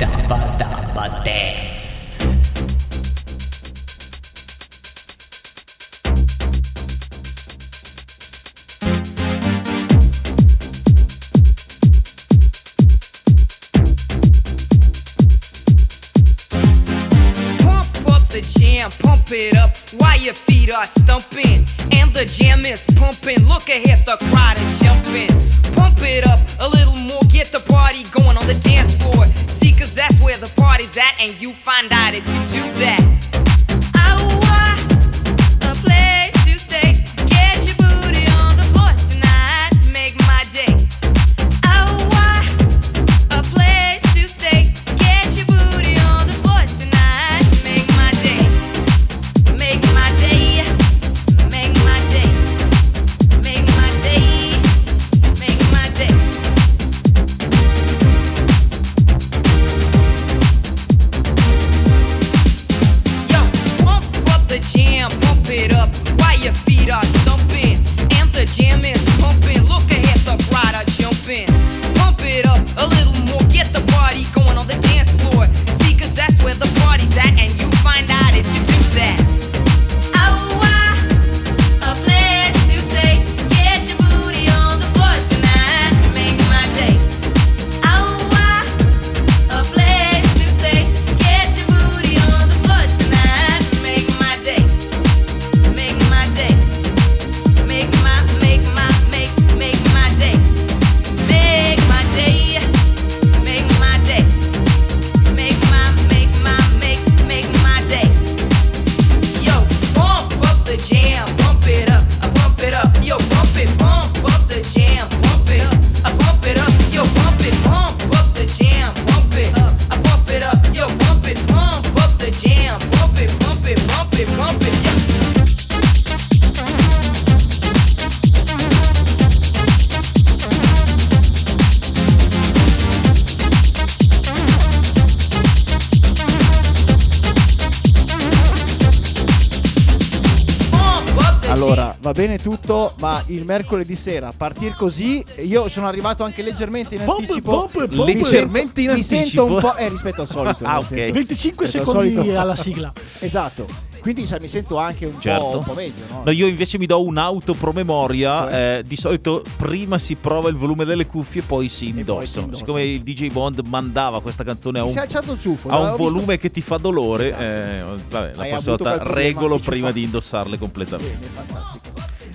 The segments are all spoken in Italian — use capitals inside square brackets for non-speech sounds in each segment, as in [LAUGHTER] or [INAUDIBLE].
Dabba Dabba Dance. It up while your feet are stumping and the jam is pumping. Look ahead, the crowd is jumping. Pump it up a little more, get the party going on the dance floor. Cause that's where the party's at, and you find out if you do that. Mercoledì sera a partire così, io sono arrivato anche leggermente in anticipo. pomp, pomp. Mi Leggermente in mi sento un anticipo? po' [LAUGHS] eh, rispetto al solito. Ah, nel ok. senso- 25 rispetto al secondi solito. [LAUGHS] alla sigla. Esatto. Quindi sai, mi sento anche un, po', Certo. un po' meglio, no? No, io invece mi do un'auto promemoria. Cioè? eh, di solito prima si prova il volume delle cuffie e poi si poi si indossa. indossa. Siccome il DJ Bond mandava questa canzone a Mi un, si è alzato il ciuffo. a un l'avevo visto- volume che ti fa dolore, Esatto. eh, vabbè, la Hai prossima avuto volta quel problema regolo prima di indossarle completamente. Bene, fantastico.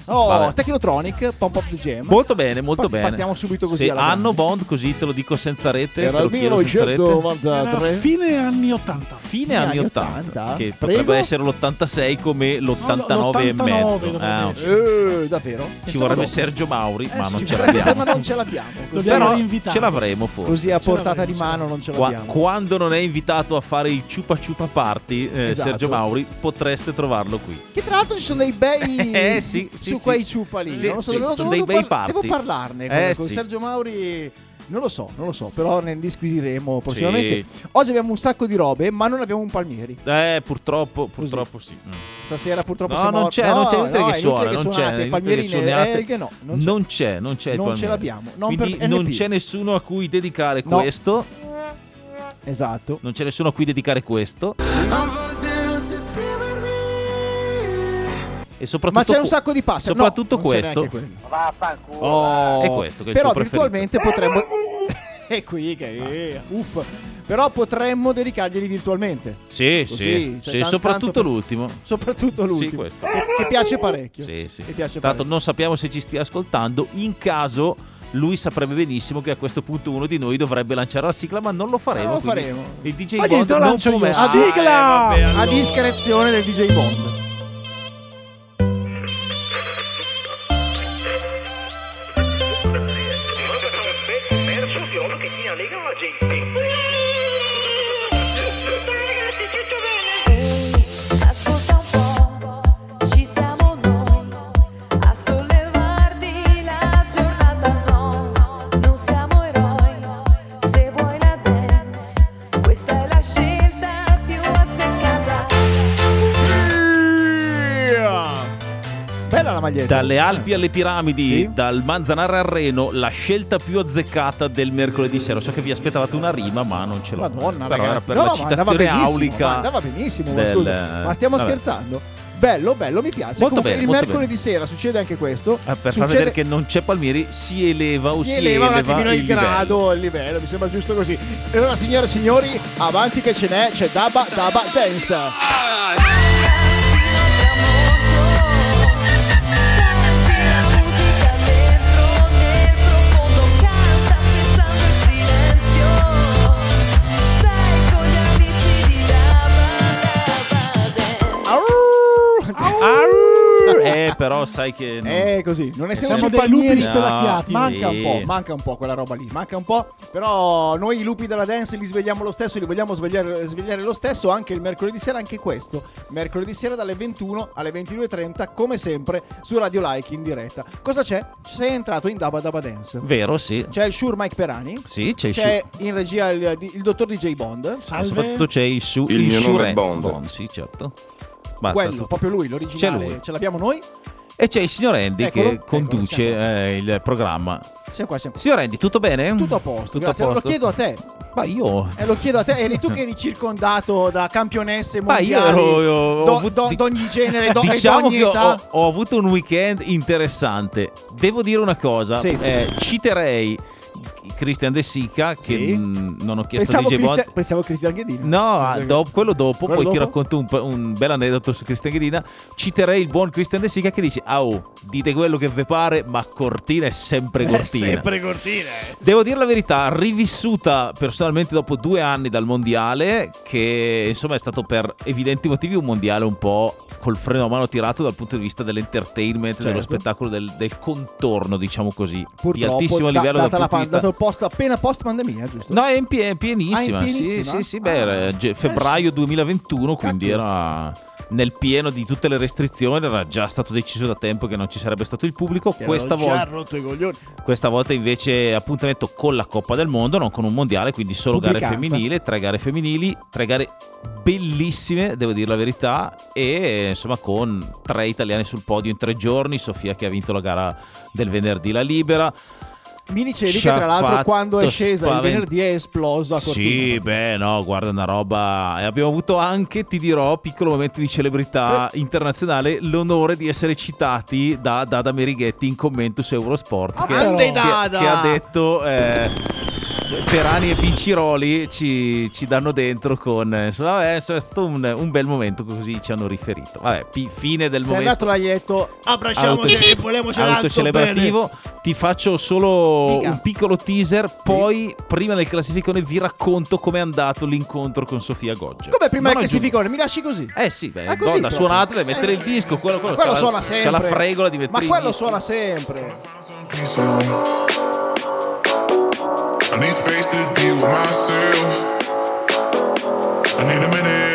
Oh, Vabbè. Technotronic, Pump Up the Jam. Molto bene, molto Part- bene. partiamo subito così Se hanno grande. Bond, così te lo dico senza rete. Era te lo il chiedo senza rete. Era 1993. fine anni 80. Fine anni 80, 80, che prego. potrebbe essere l'86 come l'89 e l'89 mezzo. dovrebbe Ah. Eh, davvero? ci Pensavo vorrebbe dopo. Sergio Mauri, ma Eh, non sì. ce ma l'abbiamo. non ce l'abbiamo. Però ce l'avremo forse. così a portata di mano non ce l'abbiamo. quando non è invitato a fare il ciupa ciupa party, eh, Esatto. Sergio Mauri, potreste trovarlo qui. Che tra l'altro ci sono dei bei [LAUGHS] Eh, sì, sì, su quei ciupa lì. Sì, so, sì, devo, sono devo dei bei par-. Devo parlarne con, Eh, con sì. Sergio Mauri. Non lo so, non lo so, però ne disquisiremo prossimamente. Sì. Oggi abbiamo un sacco di robe, ma non abbiamo un Palmieri. Eh, purtroppo, purtroppo sì. Mm. Stasera purtroppo No, siamo non c'è, non c'è inutile no, che suona, non c'è, inutile che Palmierine, suoniate. eh, che no, non c'è. Non c'è, non c'è il Non ce Palmieri. l'abbiamo, non Quindi per non c'è nessuno a cui dedicare No. questo. Esatto. Non c'è nessuno a cui dedicare questo. E soprattutto Ma c'è un sacco di passi. No, Soprattutto c'è questo. Oh, È questo che è il Però virtualmente potremmo. [LAUGHS] È qui che. Uff. Però potremmo dedicarglieli virtualmente. Sì, Così, sì, c'è sì, tan- soprattutto per- l'ultimo. Soprattutto l'ultimo. questo. Che, che piace parecchio. Sì, sì. Che piace Tanto parecchio. non sappiamo se ci stia ascoltando. In caso lui saprebbe benissimo che a questo punto uno di noi dovrebbe lanciare la sigla, ma non lo faremo. Non lo faremo. Il DJ Fa Bond non può mettere- Sigla! Ah, eh, vabbè, A allora. discrezione del DJ Bond. Ascolta maglietta. Dalle Alpi alle piramidi, Sì. dal Manzanare al Reno, la scelta più azzeccata del mercoledì sera. So che vi aspettavate una rima, ma non ce l'ho. Madonna, Però ragazzi. era per No, la no, ma andava citazione benissimo, aulica. ma andava benissimo, ma del- scusa. Ma stiamo vabbè. scherzando? Bello, bello, mi piace. Molto Comunque bene, il molto mercoledì sera succede anche questo. Eh, per far Succede- vedere che non c'è Palmieri, si eleva o si si, eleva un attimino il, livello. grado, il livello, mi sembra giusto così. E allora, signore e signori, avanti che ce n'è, c'è Daba Daba Dance. Senti però sai che. non- È così, non essendo Siamo dei lupi spelacchiati. Manca Sì. un po', manca un po' quella roba lì, manca un po'. Però noi i lupi della dance li svegliamo lo stesso, li vogliamo svegliare, svegliare lo stesso anche il mercoledì sera, anche questo. Mercoledì sera dalle 21 alle 22.30, come sempre, su Radio Like in diretta. Cosa c'è? Sei entrato in Daba Daba Dance. Vero, sì. C'è il Shure Mike Perani. Sì, c'è il C'è in regia il, il dottor DJ Bond. Salve. Soprattutto c'è il su Il mio nome Shure è Bond. Sì, certo. Basta. Quello, tutto. proprio lui, l'originale. Lui. Ce l'abbiamo noi. E c'è il signor Andy Eccolo, che eccolo, conduce siamo eh, il programma. Siamo qua, siamo qua. Signor Andy, tutto bene? Tutto a posto, Tutto grazie. a Lo posto. chiedo a te. Ma io. Eh, lo chiedo a te, eri tu che eri circondato da campionesse Ma io mondiali ero. io ho do- avuto- do- di- d'ogni genere, do- [LAUGHS] diciamo che ho, età. ho avuto un weekend interessante. Devo dire una cosa: Sì. eh, citerei Christian De Sica, che Sì. mm, non ho chiesto Pensavo, a DJ Bond. Cristian, pensavo Cristian Ghedini. No, ah, dopo- quello dopo, Quello poi ti dopo? racconto un, un bel aneddoto su Cristian Ghedina. Citerei il buon Christian De Sica che dice: Oh, dite quello che vi pare, ma Cortina è sempre Cortina. Sempre cortina. eh. Devo dire la verità, rivissuta personalmente dopo due anni dal mondiale, che insomma è stato per evidenti motivi un mondiale un po' col freno a mano tirato dal punto di vista dell'entertainment, dello Certo. spettacolo, del, del contorno, diciamo così, di Purtroppo, altissimo da- livello dal data la punto di pan- vista... post appena post pandemia, giusto? No, è, in pie- è pienissima. Ah, in Sì, pienissima? sì, sì, beh, Ah. ge- Eh, febbraio sì. 2021, quindi Cacchio. era nel pieno di tutte le restrizioni, era già stato deciso da tempo che non ci sarebbe stato il pubblico. Questa volta, questa volta invece appuntamento con la Coppa del Mondo, non con un mondiale, quindi solo gare Pubblicanza. femminili, tre gare femminili, tre gare bellissime, devo dire la verità, e insomma con tre italiani sul podio in tre giorni, Sofia che ha vinto la gara del venerdì la libera. Mi dicevi Ci che tra l'altro quando è scesa il spavent- venerdì è esploso a Cortina. Sì, beh, no, guarda una roba. E abbiamo avuto anche, ti dirò, piccolo momento di celebrità internazionale, l'onore di essere citati da Dada Merighetti in commento su Eurosport. Ah, che, che- che ha detto. eh, Perani e Pinciroli ci, ci danno dentro con eh, vabbè, è stato un, un bel momento così ci hanno riferito vabbè pi- fine del Sei momento andato là e gli hai detto abbracciamoci e volemoci l'altro autocelebrativo. Ti faccio solo Dica. un piccolo teaser. Poi, prima del classificone, vi racconto com'è andato l'incontro con Sofia Goggia. Come prima del classificone, mi lasci così? Eh sì, beh, Ah, così donna suonata, deve mettere Eh, il disco. Quello, quello, quello c'ha la- suona sempre. C'ha la fregola di Ma mettere quello il suona sempre. I need space to deal with myself. I need a minute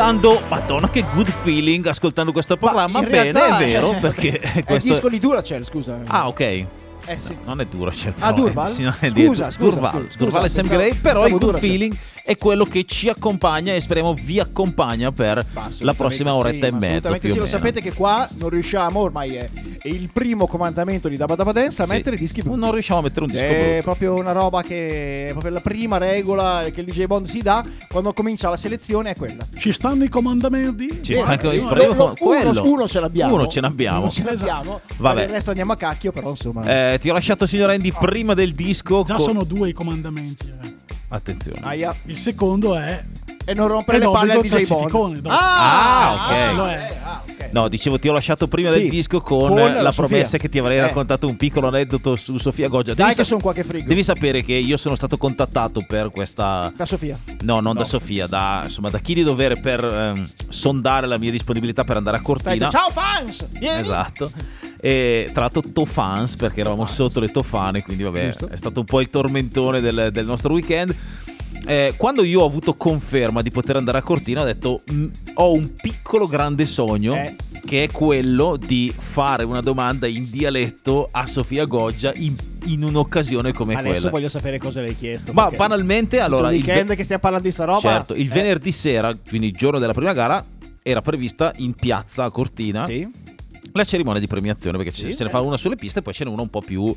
pensando, madonna che good feeling ascoltando questo programma, bene, è vero, è- [LAUGHS] perché È il questo disco di Duracell, scusa. Ah, ok. Eh sì. Non è Duracell. Ah, però, Durval? eh, sì, non è Scusa, scusa, Durval, scusa, Durval e Sam Gray, però il good Duracell. feeling è quello che ci accompagna e speriamo vi accompagna per la prossima sì, oretta e ma mezzo. Assolutamente Più sì, o lo sapete che qua non riusciamo, ormai è il primo comandamento di Dabba Dabba Dance a Sì. mettere dischi brutti. Non riusciamo a mettere un disco È brutto. proprio una roba che è proprio la prima regola che il DJ Bond si dà quando comincia la selezione è quella. Ci stanno i comandamenti? Ci sta anche il Uno- ce l'abbiamo. Uno ce n'abbiamo. Uno ce l'abbiamo. Vabbè. Per il resto andiamo a cacchio, però insomma. Eh, ti ho lasciato, signor Andy, prima del disco. Già con- sono due i comandamenti. eh. Attenzione. Aia. Il secondo è E non rompere È le palle al DJ Bond. Ah, ok. ah, è. eh, ah, ok. No, dicevo, ti ho lasciato prima Sì, del disco con, con la, la promessa che ti avrei Eh. raccontato un piccolo aneddoto su Sofia Goggia. Dai Devi che sono qua che frigo. Devi sapere che io sono stato contattato per questa. Da Sofia. No, non da Sofia, da, insomma, da chi di dovere per ehm, sondare la mia disponibilità per andare a Cortina. ciao fans! Vieni! Esatto. E tra l'altro Tofans, perché eravamo sotto le Tofane, quindi vabbè, Giusto. è stato un po' il tormentone del, del nostro weekend. Eh, quando io ho avuto conferma di poter andare a Cortina, ho detto: "Mm, ho un piccolo grande sogno. Eh. Che è quello di fare una domanda in dialetto a Sofia Goggia in, in un'occasione come Adesso quella. voglio sapere cosa le hai chiesto. Ma banalmente, allora. il il ve- weekend che stiamo parlando di sta roba. Certo, il eh, venerdì sera, quindi il giorno della prima gara, era prevista in piazza a Cortina Sì. la cerimonia di premiazione perché ce- Sì, se ne fa una sulle piste e poi ce n'è una un po' più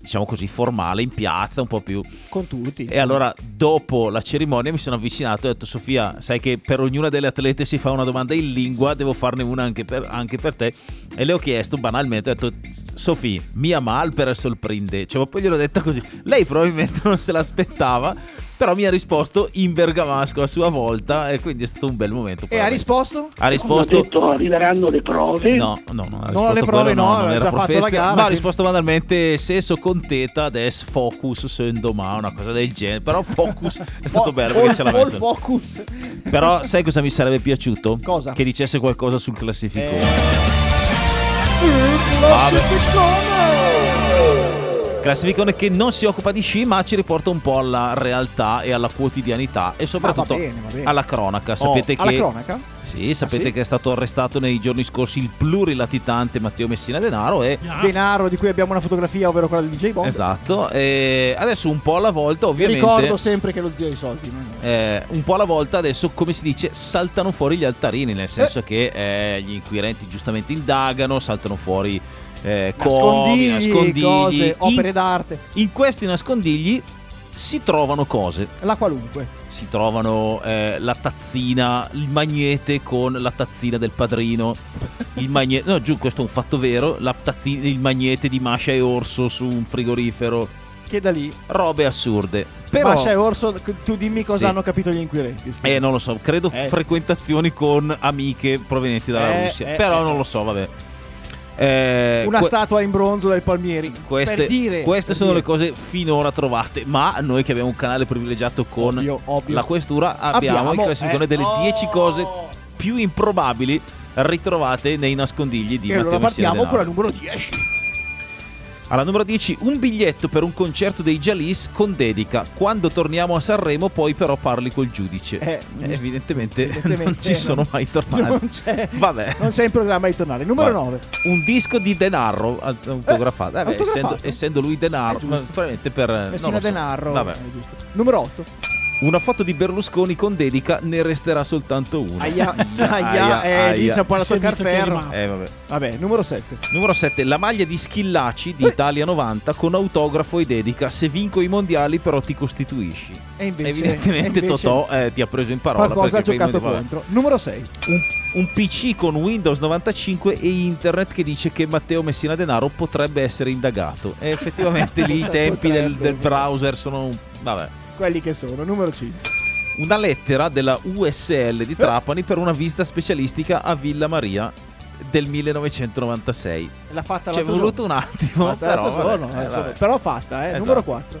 diciamo così formale in piazza un po' più Con tutti. e allora dopo la cerimonia mi sono avvicinato e ho detto Sofia sai che per ognuna delle atlete si fa una domanda in lingua devo farne una anche per, anche per te e le ho chiesto banalmente ho detto Sofia mia mal per sorprende cioè poi gliel'ho detta così lei probabilmente [LAUGHS] non se l'aspettava però mi ha risposto in bergamasco a sua volta e quindi è stato un bel momento E ha risposto? ha risposto Hanno detto arriveranno le prove. No, no, no, ha No, le prove quello, no, non era già fatto profezia. la gara, Ma ha quindi- risposto banalmente se so contenta des focus su Endoma, una cosa del genere. Però focus è [LAUGHS] stato bello perché ce l'ha messo. focus. Però sai cosa mi sarebbe piaciuto? Cosa? Che dicesse qualcosa sul classificone. Eh. Utlöser Corner! Classificone che non si occupa di sci, ma ci riporta un po' alla realtà e alla quotidianità e soprattutto Ah, va bene, va bene. alla cronaca. Sapete Oh, alla che cronaca? Sì, sapete sì? che è stato arrestato nei giorni scorsi il plurilatitante Matteo Messina Denaro e Denaro di cui abbiamo una fotografia, ovvero quella di DJ Bond. Esatto, e adesso un po' alla volta Vi ovviamente ricordo sempre che lo zio ha i soldi. eh, un po' alla volta adesso come si dice saltano fuori gli altarini nel senso Eh. che eh, gli inquirenti giustamente indagano saltano fuori eh, covi, Nascondigli, cose, in, opere d'arte. in questi nascondigli si trovano cose La qualunque. si trovano eh, la tazzina, il magnete con la tazzina del padrino. Il magnete, no, giù, questo è un fatto vero. La tazzina, il magnete di Masha e Orso su un frigorifero. Che da lì. Robe assurde. Però, Masha e Orso, tu dimmi cosa Sì. hanno capito gli inquirenti. eh, non lo so, credo Eh. frequentazioni con amiche provenienti dalla Eh, Russia. eh, Però eh, non eh. lo so, vabbè. Eh, Una que- statua in bronzo del Palmieri. queste, per dire, queste per sono dire. le cose finora trovate, ma noi che abbiamo un canale privilegiato con Ovvio, ovvio. la questura abbiamo, Abbiamo, il classicone eh, delle oh. 10 cose più improbabili ritrovate nei nascondigli di E allora Matteo Messina partiamo con la numero 10. Alla numero 10 un biglietto per un concerto dei Jalis con dedica. Quando torniamo a Sanremo poi però parli col giudice. Eh, Eh, evidentemente, evidentemente [LAUGHS] non ci sono mai tornati. Non c'è, Vabbè. non c'è in programma di tornare. Numero Vabbè. 9. Un disco di Denaro autografato. Eh, beh, autografato. Essendo, essendo lui Denaro, probabilmente per non Messina so. Denaro. Vabbè. Numero 8. Una foto di Berlusconi con dedica ne resterà soltanto una. Aia, aia, eh, lì si è un po' è toccare ferro. Eh, vabbè. Vabbè, numero 7. Numero 7, la maglia di Schillaci di Eh. Italia 90 con autografo e dedica. Se vinco i mondiali, però ti costituisci. E invece, Evidentemente e invece Totò eh, ti ha preso in parola. Qualcosa ha giocato contro. Numero 6. Un, un PC con Windows 95 e internet che dice che Matteo Messina Denaro potrebbe essere indagato. E effettivamente [LAUGHS] lì i tempi del, del browser sono. Vabbè. Quelli che sono. Numero 5. Una lettera della USL di Trapani per una visita specialistica a Villa Maria del 1996. L'ha fatta Ci è voluto giorno. un attimo, Fatta però, vabbè, giorno, eh, eh, vabbè. Però fatta, eh. Esatto. Numero 4.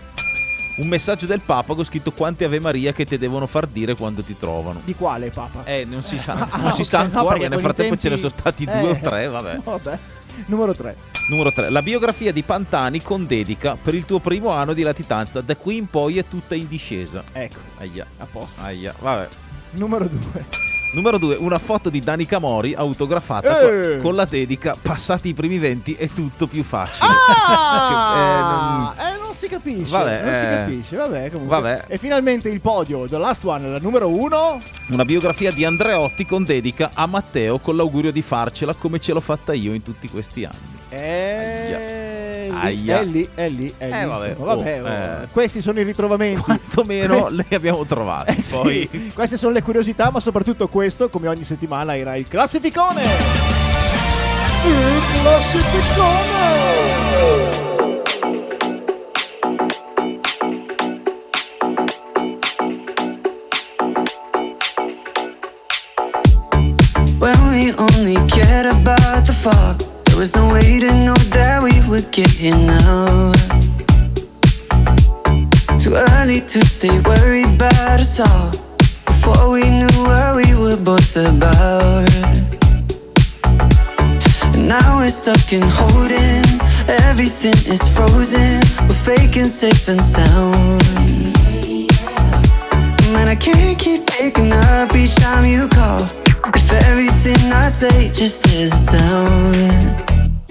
Un messaggio del Papa con scritto quante Ave Maria che ti devono far dire quando ti trovano. Di quale Papa? Eh, non si sa, [LAUGHS] Ah, non si ok, sa no, ancora, perché nel frattempo tempi- ce ne sono stati due Eh, o tre, vabbè. Vabbè. Numero 3. Numero 3. La biografia di Pantani con dedica per il tuo primo anno di latitanza. Da qui in poi è tutta in discesa. Ecco, Aia. a posto. Aia. Vabbè. Numero 2. Numero 2, una foto di Danica Mori autografata Eh. con, la dedica Passati i primi venti è tutto più facile. Ah! Che- [LAUGHS] eh, eh, non si capisce. Vabbè, non si eh. capisce. Vabbè, comunque. Vabbè. E finalmente il podio, The Last One, la numero 1. Una biografia di Andreotti con dedica a Matteo con l'augurio di farcela come ce l'ho fatta io in tutti questi anni. È lì, Aia. è lì, è lì, è lì. Eh, vabbè, insomma, vabbè, oh, oh, eh. Questi sono i ritrovamenti. Quantomeno [LAUGHS] le abbiamo trovate. Eh sì, Poi Queste sono le curiosità, ma soprattutto questo, come ogni settimana, era il classificone. Il classificone! When we only cared about the fall, there was no way to know that we would get here now. Too early to stay worried about us all. Before we knew what we were both about. And now we're stuck in holding. Everything is frozen. We're faking safe and sound. Man, I can't keep picking up each time you call. If everything I say just is down.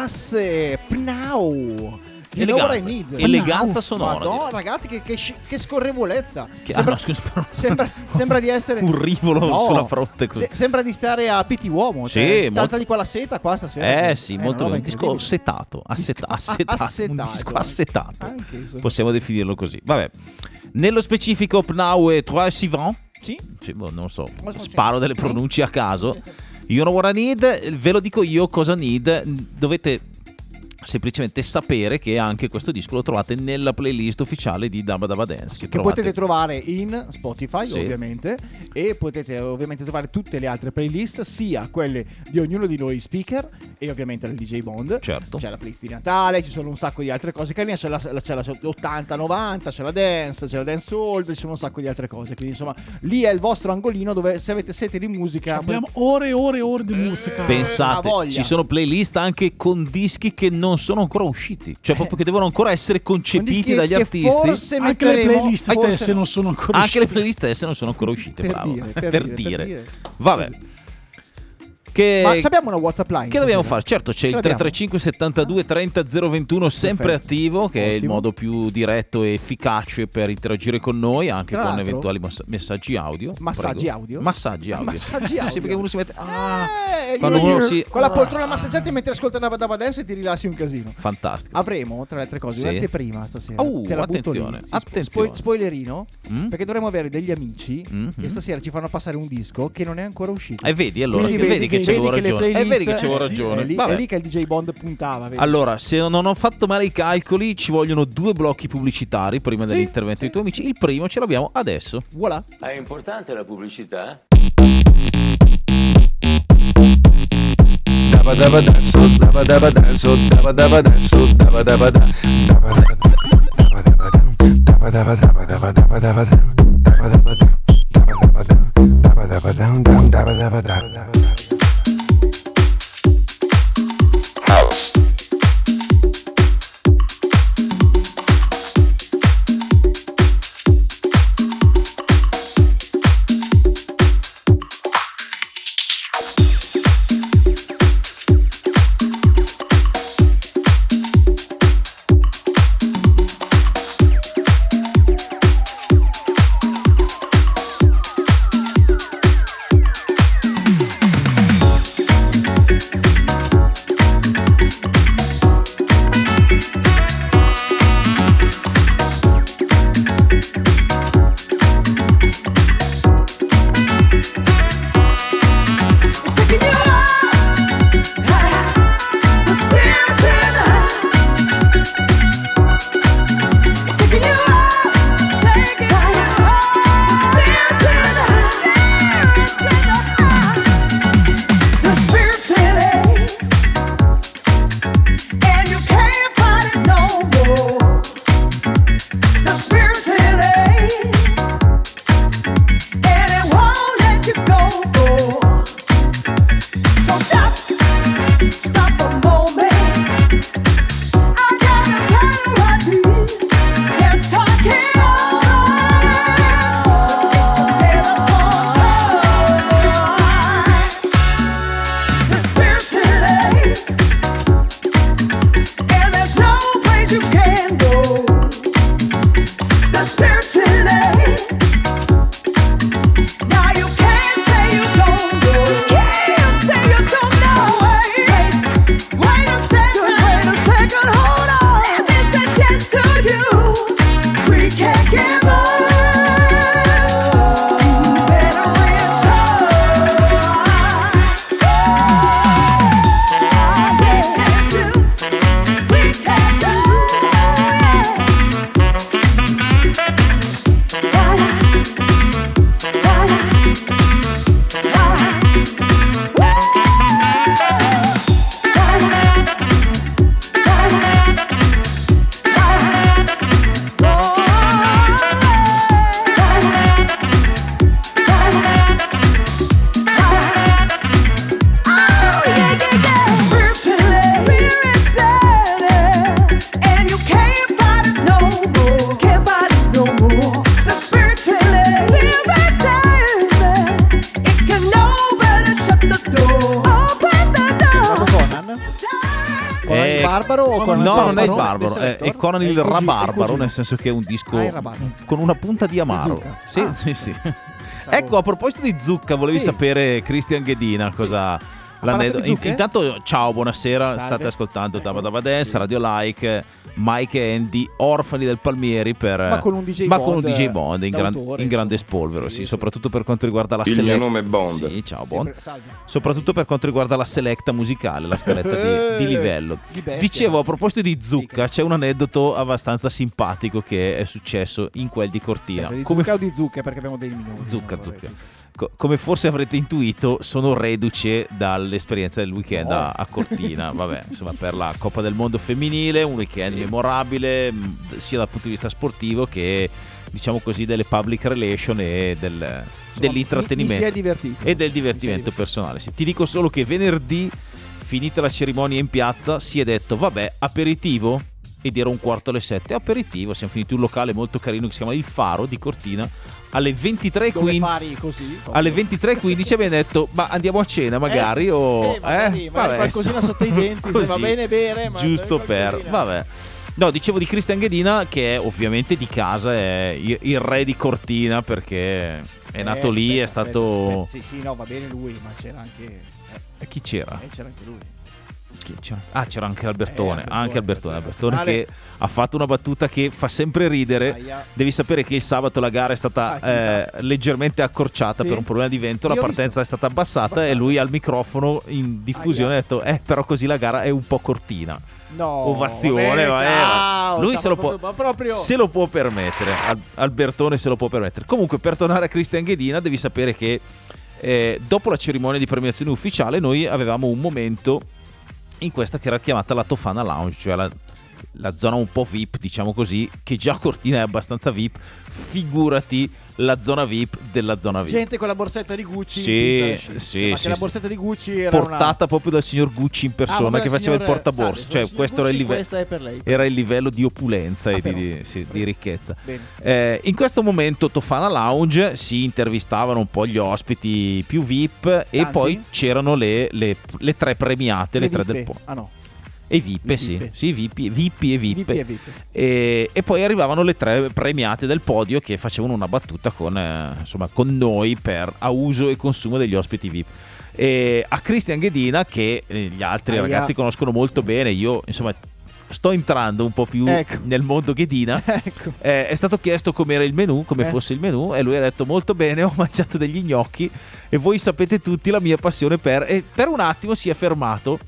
Classe! Pnau! What I eleganza, eleganza Pnau. sonora. Direi. ragazzi, che, che, che scorrevolezza! Che- ah, sembra, no, scusa, però- [LAUGHS] sembra, sembra di essere Un rivolo No. sulla fronte così. Se- sembra di stare a Piti Uomo. Sì, Cioè, molto- di quella seta qua stasera. Eh sì, una molto bene. Un disco setato, asseta- assetato, un assetato. disco assetato. Anche. Possiamo definirlo così. Vabbè. Nello specifico Pnau e Trois Sivan, Sì? sì, boh, non so, Ma cosa sparo delle pronunce a caso. [LAUGHS] You know what I need? Ve lo dico io cosa need. Dovete semplicemente sapere che anche questo disco lo trovate nella playlist ufficiale di Dabba Dabba Dance. Che, Che trovate potete trovare in Spotify, Sì. ovviamente, e potete ovviamente trovare tutte le altre playlist, sia quelle di ognuno di noi speaker e ovviamente del DJ Bond. Certo. C'è la playlist di Natale, ci sono un sacco di altre cose carine, c'è la, la- c'è la 80-90, c'è la dance, c'è la dance old, ci sono un sacco di altre cose. Quindi insomma, lì è il vostro angolino dove se avete sete di musica... Abbiamo ore e ore e ore di musica. Pensate, voglia. ci sono playlist anche con dischi che non sono ancora usciti, cioè proprio che devono ancora essere con concepiti dagli che artisti. Forse Anche le playlist forse stesse no. non sono ancora Anche le uscite. playlist stesse non sono ancora uscite, Per bravo. dire, per dire, per dire. Vabbè. Che, Ma abbiamo una WhatsApp line. che dobbiamo fare? Certo, c'è Ce il l'abbiamo. 335 72 30 021 sempre Perfetto. attivo, che è il Ottimo. modo più diretto e efficace per interagire con noi, anche Tra con eventuali mos- messaggi audio. Massaggi Prego. audio? Massaggi audio. Massaggi [LAUGHS] Sì, audio. perché uno si mette... Ah, Eh, quando uno si... Con la poltrona massaggiata mentre ascolta Dava Dava Dance e ti rilassi un casino. Fantastico. Avremo, tra le altre cose, Sì. un'anteprima stasera. Uh, la butto attenzione. Sì, attenzione. spo- spoilerino, Mm? perché dovremo avere degli amici Mhm. che stasera ci fanno passare un disco che non è ancora uscito. E vedi allora, Quindi che vedi vedi che che le ragione. E playlist- vedi che c'avevo eh sì, ragione. È lì, Vabbè. è lì che il DJ Bond puntava. vedi? Allora, se non ho fatto male i calcoli, ci vogliono due blocchi pubblicitari prima Sì, dell'intervento dei tuoi amici. Il primo ce l'abbiamo adesso. Voilà. È importante la pubblicità? Dabba da, so dabba dabba da, so dabba dabba da, so dabba dabba da, dabba dabba da, dabba dabba da, dabba dabba dabba dabba dabba dabba da, dabba dabba da, dabba dabba da, dabba dabba il Rabarbaro, nel senso che è un disco Ah, con una punta di amaro. Sì, Ah. sì, sì. [LAUGHS] [LAUGHS] Ecco, a proposito di zucca, volevi Sì. sapere Christian Ghedina cosa l'aneddoto. intanto, ciao, buonasera. Salve. State ascoltando Ecco. Dava Dava Dance, Radio Like, Mike e Andy, orfani del Palmieri per Ma con un DJ ma con un Bond, DJ Bond in, gran- in grande spolvero, sì, Sì, soprattutto per quanto riguarda la Il select- mio nome è Bond. Sì, ciao Bond. Sempre-. Soprattutto per quanto riguarda la selecta musicale, la scaletta di, di livello. Di bestia. Dicevo, a proposito di zucca, c'è un aneddoto abbastanza simpatico che è successo in quel di Cortina. Di Come zucca o di zucche perché abbiamo dei minuti. Zucca, vorrei zucca. dire. Co- come forse avrete intuito, sono reduce dall'esperienza del weekend a, a Cortina. [LAUGHS] Vabbè, insomma, per la Coppa del Mondo femminile, un weekend memorabile, mh, sia dal punto di vista sportivo che, diciamo così, delle public relation e del- Insomma, dell'intrattenimento. Mi, mi si è divertito. e del divertimento personale. Sì, ti dico solo che venerdì, finita la cerimonia in piazza, si è detto, vabbè, aperitivo? Ed era un quarto alle sette. Aperitivo, siamo finiti in un locale molto carino che si chiama Il Faro di Cortina. Alle 23.15 Dove fari così? alle 23.15 abbiamo detto ma andiamo a cena magari o eh, magari, magari qualcosina sotto i denti, se [LAUGHS] va bene bere, ma giusto per vabbè no dicevo di Christian Ghedina che è ovviamente di casa è il, re di Cortina perché è Eh, nato lì aspetta, è stato aspetta. Eh, sì, sì, no, va bene lui, ma c'era anche. Eh, chi c'era? eh, c'era anche lui. C'era? Ah, c'era anche Albertone. Eh, Albertone, anche Albertone. Albertone che ha fatto una battuta che fa sempre ridere. Aia. Devi sapere che il sabato la gara è stata Ah, eh, leggermente accorciata Sì. per un problema di vento. Sì, la partenza è stata abbassata, Abbassata. e lui al microfono in diffusione Aia. ha detto: Eh, però così la gara è un po' cortina. No, Ovazione, ma, eh, ciao, lui se lo, può, proprio- se lo può permettere. Al- Albertone se lo può permettere. Comunque, per tornare a Cristian Ghedina, devi sapere che eh, dopo la cerimonia di premiazione ufficiale, noi avevamo un momento in questa che era chiamata la Tofana Lounge, cioè la, la zona un po' VIP, diciamo così, che già Cortina è abbastanza VIP. Figurati la zona VIP della zona VIP. Gente con la borsetta di Gucci. Sì, pista da sci. sì, Ma sì, la sì. borsetta di Gucci era portata una... proprio dal signor Gucci in persona Ah, che faceva il signor- portaborse. sa, Cioè, del signor questo era il, Gucci, live- questa è per lei. era il livello di opulenza e Ah, di, però. di- sì, di ricchezza. Eh, in questo momento Tofana Lounge si intervistavano un po' gli ospiti più VIP e Tanti? poi c'erano le, le- le tre premiate, le, tre vippe. del po'. Ah no. E VIP, sì, vippe. sì, VIP, VIP e VIP. VIP e VIP. E, e poi arrivavano le tre premiate del podio che facevano una battuta con, eh, insomma, con noi per a uso e consumo degli ospiti VIP. E a Christian Ghedina, che eh, gli altri Aia. ragazzi conoscono molto bene, io insomma sto entrando un po' più Ecco. nel mondo Ghedina. [LAUGHS] Ecco. Eh, è stato chiesto com'era il menù, come Eh. fosse il menù, e lui ha detto molto bene, [LAUGHS] ho mangiato degli gnocchi e voi sapete tutti la mia passione per... E per un attimo si è fermato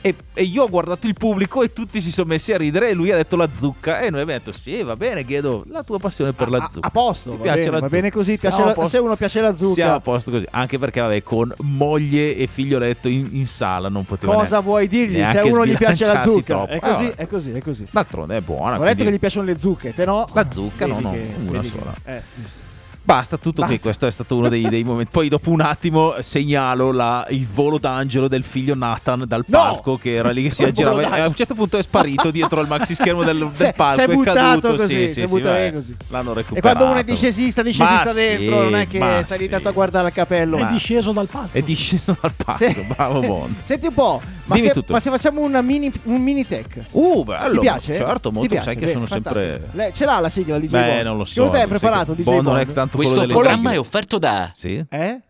e, e io ho guardato il pubblico e tutti si sono messi a ridere e lui ha detto la zucca e noi abbiamo detto sì va bene Ghedo, la tua passione per la A- zucca. A posto, Ti piace bene, la va zucca? bene così. A la- posto. se uno piace la zucca, Siamo a posto così, anche perché vabbè con moglie e figlioletto in, in sala non poteva cosa neanche- vuoi dirgli? Se a uno gli piace la zucca, è così, è così, è così. D'altronde è buona. Ho detto quindi- che gli piacciono le zucche, te no? La zucca, Vedi no, no, che- una vedi che- sola. eh. Basta tutto qui, Basta. questo è stato uno dei, dei momenti. Poi dopo un attimo segnalo la- il volo d'angelo del figlio Nathan dal No! palco che era lì che si [LAUGHS] aggirava e a un certo punto è sparito dietro al maxi schermo del, del è- palco, è è caduto, così, sì, si sì, è sì, vabbè, così. l'hanno E recuperato. quando uno è discesista, discesista Ma dentro, non è sì, che stai lì sì. tanto a guardare il capello. È disceso dal palco. È disceso dal palco, Se- bravo [LAUGHS] Bond. Senti un po', ma Dimmi se, tutto. ma se facciamo una mini, un mini tech? Uh, bello, Ti piace? certo, Ti molto, piace? sai che sono sempre... Ce l'ha la sigla di DJ Beh, non lo so. Secondo te hai sai preparato DJ Bond non è tanto Questo programma sigle. è offerto da Sì? Eh?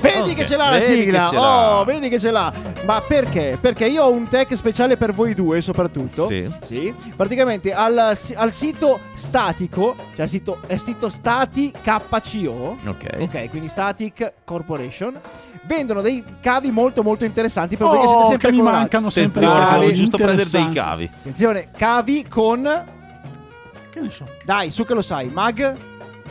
Vedi Ok, che ce l'ha la vedi sigla. che ce l'ha. Oh, vedi che ce l'ha. Ma perché? Perché io ho un tech speciale per voi due, soprattutto. Sì. Sì. Praticamente al, al sito statico, cioè sito, è sito Stati KCO. Ok. Ok, quindi Static Corporation. Vendono dei cavi molto molto interessanti per voi che siete Oh, sempre che mi mancano sempre Attenzione, devo giusto prendere dei cavi. Attenzione, cavi con Che ne so. dai, su che lo sai, mag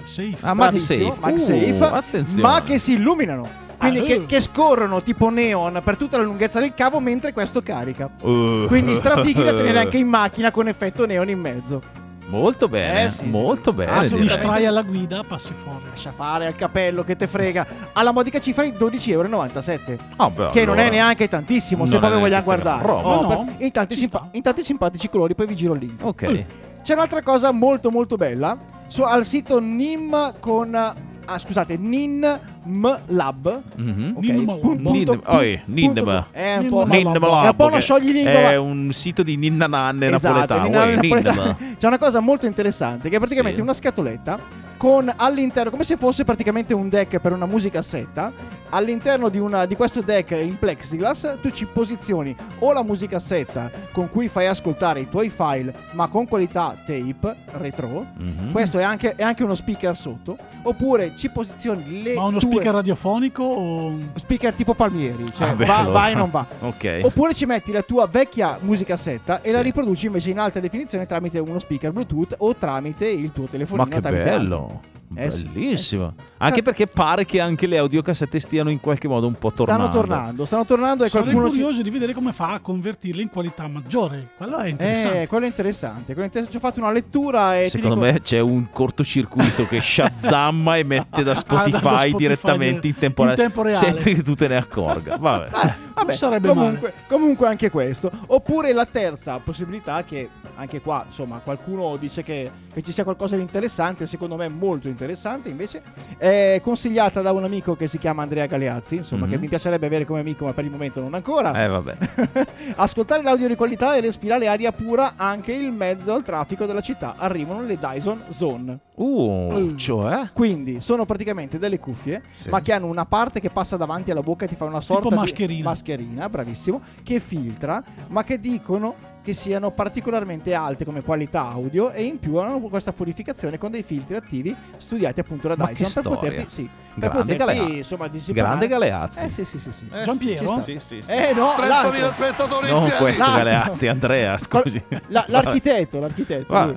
Safe. Ah, Bravissimo, MagSafe. Uh, MagSafe, attenzione. ma che si illuminano. Quindi Ah, che, eh. che scorrono tipo neon per tutta la lunghezza del cavo mentre questo carica. Uh. Quindi strafighi da tenere anche in macchina con effetto neon in mezzo. Molto bene, Eh, sì, molto sì. bene. Direi. Distrai alla guida, passi fuori. Lascia fare al capello che te frega. Alla modica cifra di 12,97 Ah, beh, Che non allora. è neanche tantissimo se Non è proprio vogliamo guardare. Oh, no? per- in, tanti simpa- in tanti simpatici colori, poi vi giro il link. Ok. [CLEARS THROAT] C'è un'altra cosa molto molto bella. Su- al sito NIM con. Ah, scusate, NINM Lab. Mhm. Ok, NINM oi, NINM. È un po'. NINM Ninna Lab. Lab, È un po' che scioglilingua, È un sito di ninna nanne Esatto, napoletano. Ninna- uè, napoletano. Ninna. [LAUGHS] C'è una cosa molto interessante che è praticamente Sì. una scatoletta con all'interno, come se fosse praticamente un deck per una musicassetta. All'interno di, una, di questo deck in plexiglass tu ci posizioni o la musicassetta con cui fai ascoltare i tuoi file ma con qualità tape retro. Mhm. Questo è anche, è anche uno speaker sotto. Oppure ci posizioni le Ma uno tue- speaker radiofonico o. speaker tipo palmieri, cioè Ah, va, va e non va. [LAUGHS] Ok. Oppure ci metti la tua vecchia musicassetta e Sì. la riproduci invece in alta definizione tramite uno speaker Bluetooth o tramite il tuo telefonino. Ma che bello. Eh sì. Bellissimo. Anche perché pare che anche le audiocassette stiano in qualche modo un po' tornando. Stanno tornando, stanno tornando e Sarei qualcuno ci- curioso di vedere come fa a convertirle in qualità maggiore. Quello è interessante. Eh, quello è interessante. quello è interessante. Ci ho fatto una lettura e Secondo dico- me c'è un cortocircuito che shazzamma e mette [LAUGHS] da Spotify, Spotify direttamente in tempo, in tempo reale. senza che tu te ne accorga. [LAUGHS] Vabbè. Vabbè, Non sarebbe comunque, comunque anche questo. Oppure la terza possibilità che anche qua, insomma, qualcuno dice che, che ci sia qualcosa di interessante, secondo me molto interessante invece, è consigliata da un amico che si chiama Andrea Galeazzi, insomma, Mhm. che mi piacerebbe avere come amico, ma per il momento non ancora. Eh vabbè. [LAUGHS] Ascoltare l'audio di qualità e respirare aria pura anche in mezzo al traffico della città. Arrivano le Dyson Zone. Uh, cioè? Quindi sono praticamente delle cuffie, Sì. ma che hanno una parte che passa davanti alla bocca e ti fa una sorta mascherina. di mascherina, bravissimo, che filtra, ma che dicono che siano particolarmente alte come qualità audio e in più hanno questa purificazione con dei filtri attivi studiati appunto da Dyson per poterti, sì, per Grande poterti Galea- insomma dissipare. Grande Galeazzi. Eh sì sì sì, sì. Eh, Giampiero? sì, sì, sì. Eh no, 30.000 l'altro. spettatori Non questo L'altro. Galeazzi, Andrea, scusi. La- l'architetto, l'architetto. Vabbè.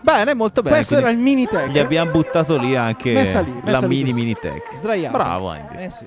Bene, molto bene. Questo era il mini tech. Gli abbiamo buttato lì anche Messa lì, la messa lì mini così. mini tech. Sdraiato. Bravo Andy. Eh sì.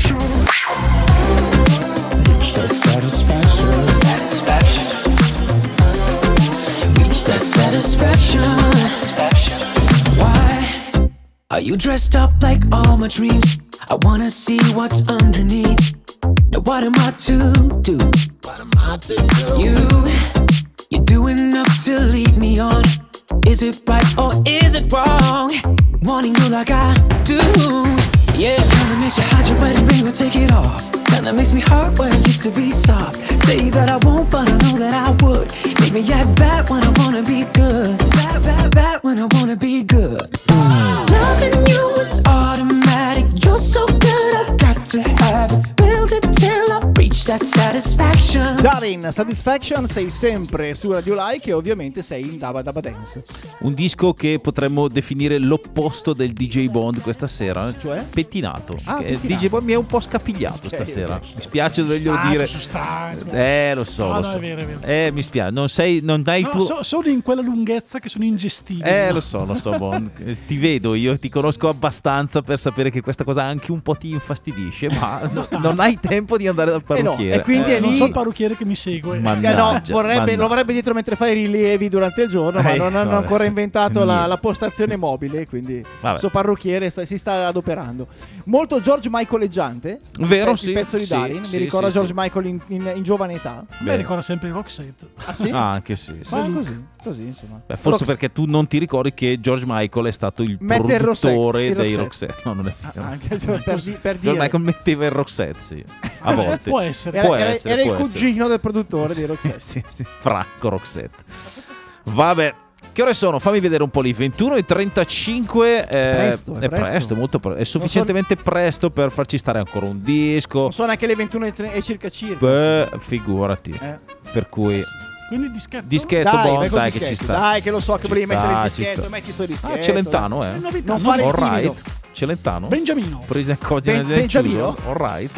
Reach that satisfaction. Satisfaction. Reach that satisfaction. Why? Are you dressed up like all my dreams? I wanna see what's underneath. Now what am I to do? You, you do enough to lead me on. Is it right or is it wrong? Wanting you like I do. Yeah, kinda makes you hide your wedding ring or take it off. Kinda makes me hurt where it used to be soft. Say that I won't, but I know that I would. Make me act bad when I wanna be good. Bad, bad, bad when I wanna be good. Loving you is automatic. You're so good, I've got to have it. Build it till Darin, Satisfaction, sei sempre su Radio Like e ovviamente sei in Daba Daba Dance. Un disco che potremmo definire l'opposto del DJ Bond questa sera. Cioè? Pettinato. Ah, pettinato. DJ Bond mi è un po' scapigliato Ok, stasera. ok. Mi spiace doverglielo dire. stanco. Eh, lo so, Ah, lo no, so. è vero, è vero. Eh, mi spiace. Non sei. Non hai il No, tuo. so- sono in quella lunghezza che sono ingestibili. Eh, lo so, lo so, Bond. [LAUGHS] Ti vedo, io ti conosco abbastanza per sapere che questa cosa anche un po' ti infastidisce, ma non hai tempo di andare dal Eh no, parrucchiere. e quindi Eh, è Non lì- so il parrucchiere che mi segue. Mannaggia, Eh no, vorrebbe, mannaggia. lo vorrebbe dietro mentre fa i rilievi durante il giorno, ma Eh, non hanno ancora inventato la, la postazione mobile, quindi il suo parrucchiere sta- si sta adoperando. Molto George Michaeleggiante, Vero, il sì, pezzo di sì, Darin, sì, mi ricorda sì, George sì. Michael in, in- in giovane età. Beh, Beh, ricorda sempre il Roxette. Ah sì? Ah, anche sì. Ah, sì. così, così insomma. Beh, forse Rox- perché tu non ti ricordi che George Michael è stato il Mette il Roxette, produttore il dei Roxette. Roxette. No, non è vero. Ah, anche per, per [LAUGHS] di- per George dire. Michael metteva il Roxette, sì. A [LAUGHS] volte. Può essere. Era, può era- essere, era il può essere. cugino del produttore di [LAUGHS] Roxette. sì, sì, Franco Roxette. Vabbè. Che ore sono? Fammi vedere un po' lì. 21 e 35. eh, Presto, è è presto. presto, molto presto. È sufficientemente presto per farci stare ancora un disco. Non sono neanche le 21 e tre- e circa circa. Beh, figurati. Eh. Per cui. Quindi dischetto. Dischetto Dai, col dai che ci sta. Dai, che lo so che volevi mettere il dischetto, metti sto dischetto. Ah, Celentano, eh. Novità, Non fare il right. Celentano. Benjamino. Presa in cogine Ben- del Benjamino? chiuso. All right.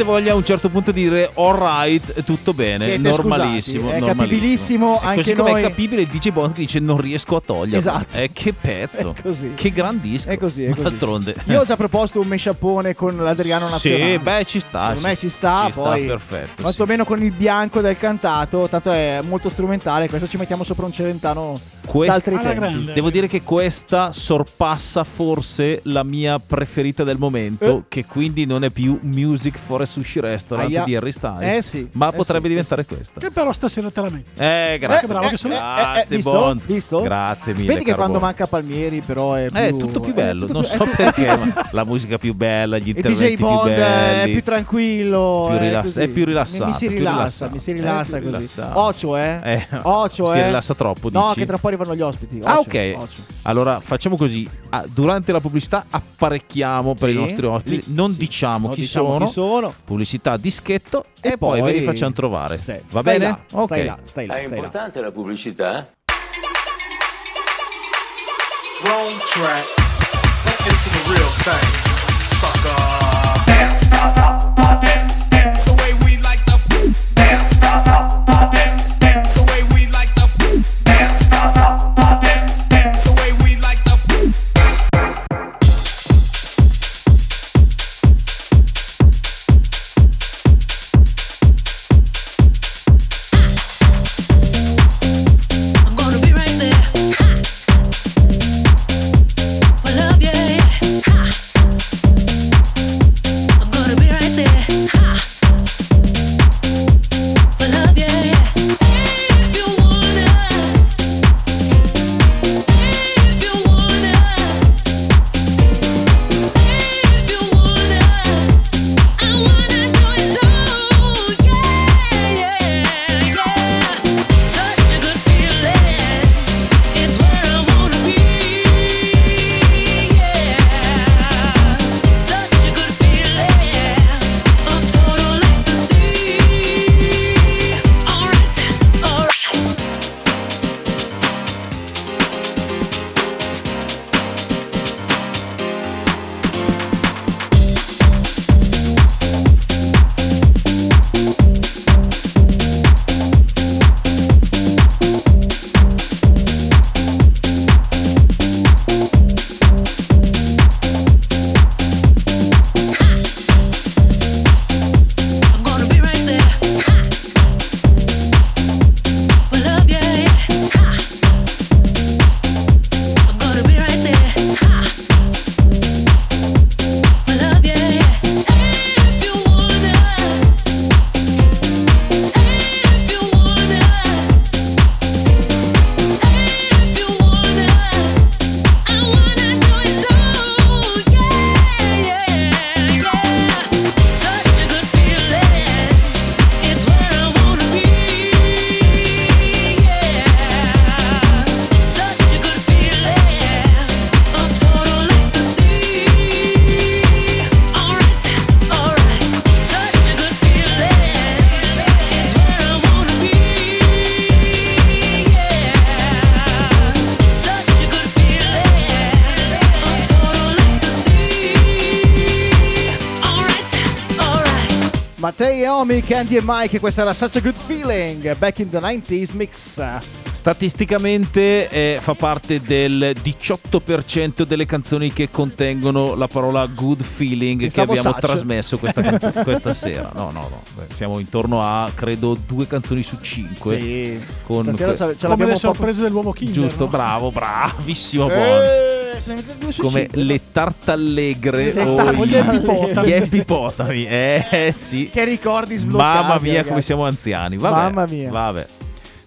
Se vi venisse voglia a un certo punto di dire alright, tutto bene, Siete normalissimo. scusati, è normalissimo. capibilissimo E anche così come noi. è capibile il DJ Bond che dice non riesco a toglierlo. Esatto. Eh, che pezzo. [LAUGHS] È. Che gran disco. È così, è così. D'altronde. Io ho già proposto un mesciapone con l'Adriano Nazionale. Sì, beh, ci sta. Secondo me ci sta, ci poi perfetto. quantomeno con il bianco del cantato, tanto è molto strumentale, questo ci mettiamo sopra un celentano Questa-. Devo dire che questa sorpassa forse la mia preferita del momento, Eh. che quindi non è più Music for a Sushi Restaurant Aia. di Harry Styles, Eh sì, ma eh potrebbe sì, diventare questa. Che però stasera te la metti. Eh, grazie. bravo che sono. eh, Grazie, visto? Bond. Visto? Grazie mille. Vedi che quando Bond. manca Palmieri però è più... È tutto più bello, tutto non più- so [LAUGHS] perché, ma la musica più bella, gli interventi DJ più Bond belli. è più tranquillo, Più è rilass- è più rilassato, Mi, mi si rilassa, mi si rilassa così. Ocio, eh? Eh, Ocio, si eh? rilassa troppo, No, dici? che tra poco arrivano gli ospiti. Ah, ok. ocio. Allora facciamo così: Ah, durante la pubblicità apparecchiamo per Sì. i nostri ospiti, non sì. diciamo, Non chi, diciamo sono, chi sono. pubblicità dischetto e, E poi, poi- ve li facciamo trovare. Sì. Va Stai bene? là, ok. Stai là, stai là, È stai là. importante la pubblicità? Wrong track. Let's get to the real thing. Sucker. Dance, dance, dance. The way we like the dance, dance, dance. Candy e Mike, questa era Such a Good Feeling, back in the 90s mix. Statisticamente eh, fa parte del 18% delle canzoni che contengono la parola good feeling che Pensavo abbiamo such. trasmesso questa, canzo- [LAUGHS] questa sera. No, no, no. Beh, siamo intorno a credo due canzoni su cinque. Sì. Con que- ce- Come le un po' sorprese dell'uomo Kinder. Giusto, no? bravo, bravissimo Bond. Eh, Come le tartallegre o tartallegre. gli epipotami. Gli epipotami, eh sì. Che ricordi sbloccati. Mamma mia, ragazzi. come siamo anziani. Vabbè, Mamma mia. Vabbè.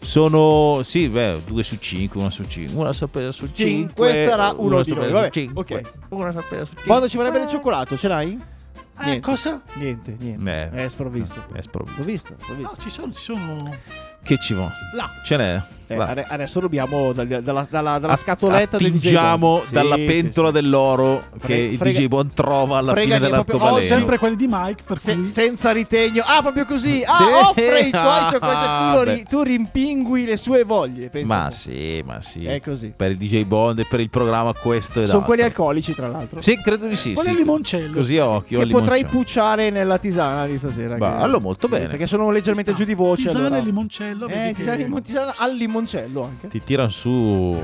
Sono, sì, beh, due su cinque, una su cinque, una sorpresa su cinque. Cinque sarà uno di noi. Vabbè, su cinque, ok. Una sorpresa su cinque. Quando ci vorrebbe del cioccolato, ce l'hai? Eh, Niente. cosa? Niente, niente. Eh, È sprovvisto. È sprovvisto. L'ho visto, l'ho visto. No, ci sono, ci sono. Che ci vuole? Là. Ce n'è? Eh, adesso dobbiamo dal- dalla, dalla- dalla scatoletta del DJ. Sì, dalla sì, pentola sì. dell'oro Frega- che il frega- DJ Bon trova alla fine dell'arcobaleno. oh, Sempre quelli di Mike, per Se- senza ritegno. Ah, proprio così. Ah, Sì. offre i tuoi cioccolati. Tu, rimpingui le sue voglie. pensa Ma sì, ma sì. È così. Per il DJ Bond e per il programma questo e Sono l'altro. quelli alcolici, tra l'altro. Sì, credo di sì. Quelli sì. al limoncello. Così a occhio. Che potrei pucciare nella tisana di stasera. Che- allora, molto sì, bene. Perché sono leggermente giù di voce. Tisana e limoncello. Eh, tisana al limoncello anche. Ti tirano su [LAUGHS]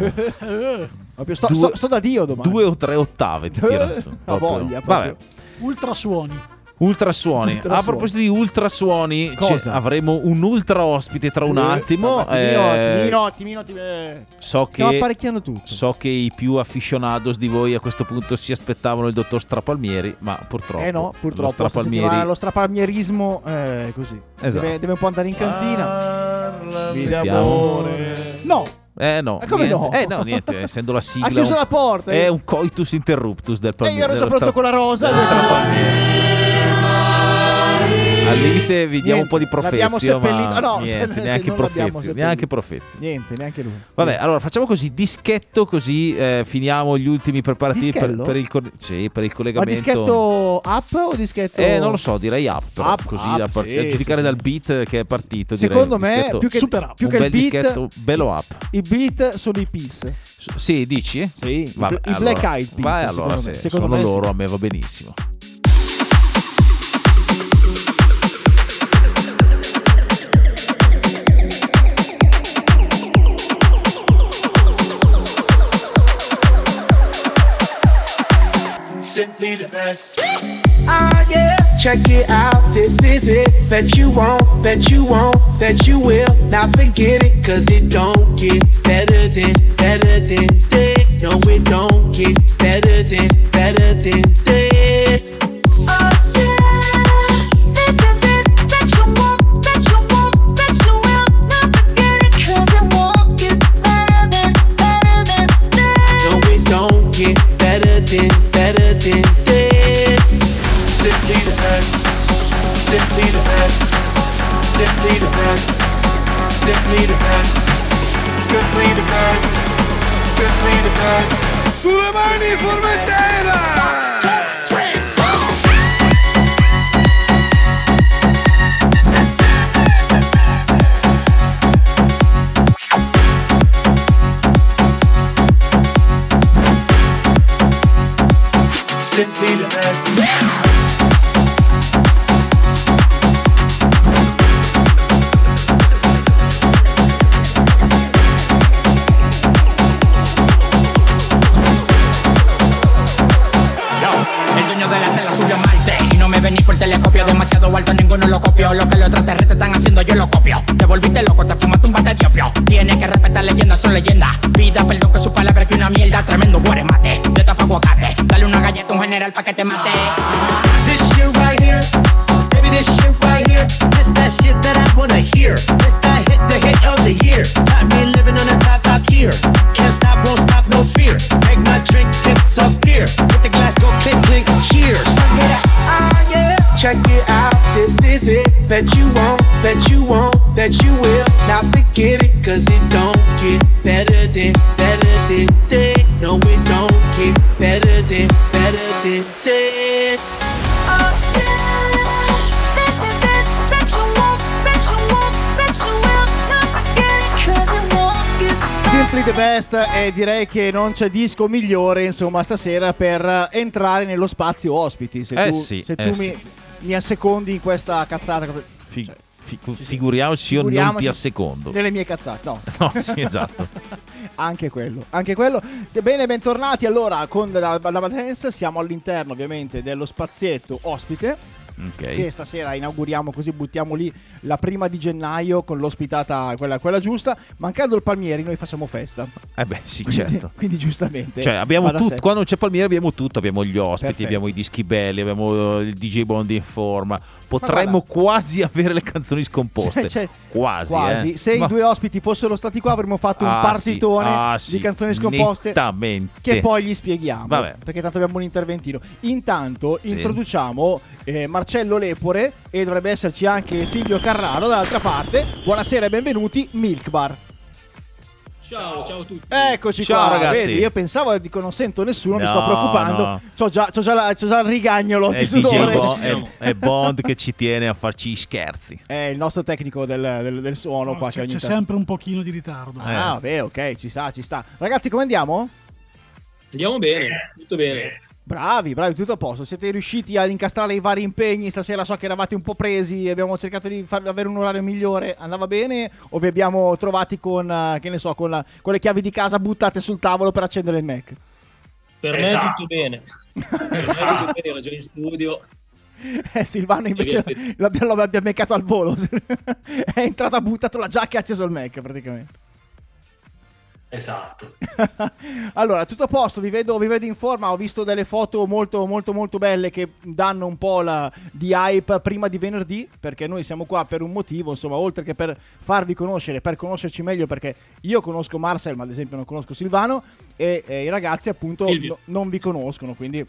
Proprio sto, Due- sto- sto da Dio domani. due o tre ottave. Ti tirano su. [LAUGHS] Proprio. voglia, Vabbè. Ultrasuoni. Ultrasuoni. Ultrasuoni. A proposito di ultrasuoni, avremo un ultra ospite tra un Eh, attimo. eh, Timino, Timino, Timino, Timino, eh. so Stiamo che apparecchiando tutto. So che i più aficionados di voi a questo punto si aspettavano il dottor Strapalmieri, ma purtroppo. Eh no, lo purtroppo sta Strapalmieri. lo strapalmierismo è così. Esatto. Deve, deve un po' andare in cantina. Mi Sentiamo. d'amore. No, Eh no, Ma come niente. no? Eh no, niente, essendo la [LAUGHS] sigla. ha chiuso un- la porta. È un coitus interruptus del e Palmieri. io ero già pronto Stra- con la rosa. [LAUGHS] Strapalmieri. Al limite vi diamo un po' di Niente, profezio, ma no, niente, se- neanche se profezio, neanche profezio. Niente, neanche lui. Vabbè, allora facciamo così, dischetto così eh, finiamo gli ultimi preparativi per, per il, sì, per il Ma collegamento. dischetto up o dischetto Eh, non lo so, direi up, però, Up, così up, a, part- sì, a giudicare sì, dal beat che è partito. Secondo direi, me, dischetto- più che, Super up. più che il beat, bello up. i beat sono i peace. Sì, dici? Sì, i Vabbè, i Black allora- Eyed Peas, Vai secondo allora, me. se Secondo sono me loro a me va benissimo. Simply the best. Ah, yeah. Check it out, this is it. Bet you won't, bet you won't, bet you will. Now forget it, cause it don't get better than, better than this. No, it don't get better than, better than this. Oh better than, this. Simply the best. Simply the best. Simply the best. Simply the best. Simply the best. Simply the best. Sulle mani Formentera! Vení por telescopio. Demasiado alto, ninguno lo copió. Lo que los extraterrestres están haciendo, yo lo copio volviste loco, te fumaste un bate de opio Tienes que respetar leyendas, son leyendas Pida perdón que su palabra que una mierda Tremendo mate de tapa aguacate Dale una galleta a un general pa' que te mate This shit right here, baby, this shit right here. This that shit that I wanna hear. This that hit, the hit of the year. Got me living on a top, top tier. Can't stop, won't stop, no fear. Make my drink disappear. With the glass go clink, clink, cheers. Check it out, ah yeah. Check it out, this is it. Bet you won't, bet you won't, bet you will. Now forget it, cause it don't get better than, better than this. No, it don't get better than, better than this. Oh yeah, this is it. Bet you won't, bet you won't, bet you will not forget it 'cause it won't get Simply the best e direi che non c'è disco migliore insomma stasera per entrare nello spazio ospiti se Eh tu, sì, se tu eh mi, sì. mi assecondi in questa cazzata Fi- cioè, fi- figuriamoci, io non ti assecondo. nelle mie cazzate no. [LAUGHS] No, sì, esatto. [LAUGHS] anche quello anche quello. Bene bentornati allora con la, la Dance siamo all'interno ovviamente dello spazietto ospite Ok. che stasera inauguriamo così buttiamo lì la prima di gennaio con l'ospitata quella, quella giusta mancando il Palmieri noi facciamo festa Eh beh, sì, quindi, certo. [LAUGHS] quindi giustamente Cioè, abbiamo tutto. Quando c'è Palmieri abbiamo tutto. Abbiamo gli ospiti, Perfetto. abbiamo i dischi belli, abbiamo il DJ Bond in forma. Potremmo quasi avere le canzoni scomposte. Cioè, [LAUGHS] cioè, quasi. Quasi. eh. Se Ma- i due ospiti fossero stati qua avremmo fatto un Ah, partitone sì. Ah, di sì. canzoni scomposte Nettamente. che poi gli spieghiamo. Vabbè. Perché tanto abbiamo un interventino. Intanto Sì. introduciamo eh, Marcello Lepore e dovrebbe esserci anche Silvio Carraro dall'altra parte. Buonasera e benvenuti Milk Bar. Ciao, ciao a tutti. Eccoci Ciao, qua, ragazzi. vedi, io pensavo di non sento nessuno, mi No, sto preoccupando. no. C'ho, già, c'ho, già la- c'ho già il rigagnolo È di sudore. Bo- è, è Bond che ci tiene a farci scherzi. È il nostro tecnico del, del- del suono qua. che C'è, ogni c'è tanto- sempre un pochino di ritardo. Ah, vabbè, ok, ci sta, ci sta. Ragazzi, come andiamo? Andiamo bene, tutto bene. Bravi, bravi, tutto a posto. Siete riusciti ad incastrare i vari impegni. Stasera so che eravate un po' presi. Abbiamo cercato di far avere un orario migliore. Andava bene? O vi abbiamo trovati con, eh, che ne so, con, la- con le chiavi di casa buttate sul tavolo per accendere il Mac? Per me Esatto. tutto bene. Per me tutto bene, ero già in studio. [LAUGHS] Eh, Silvano invece l'abbiamo, l'abbiamo beccato al volo. [LAUGHS] È entrato, ha buttato la giacca e ha acceso il Mac praticamente. Esatto. [LAUGHS] Allora, tutto a posto, vi vedo, vi vedo in forma, ho visto delle foto molto molto molto belle che danno un po' la, di hype prima di venerdì, perché noi siamo qua per un motivo, insomma, oltre che per farvi conoscere, per conoscerci meglio, perché io conosco Marcel, ma ad esempio non conosco Silvano, e, e i ragazzi appunto no- non vi conoscono, quindi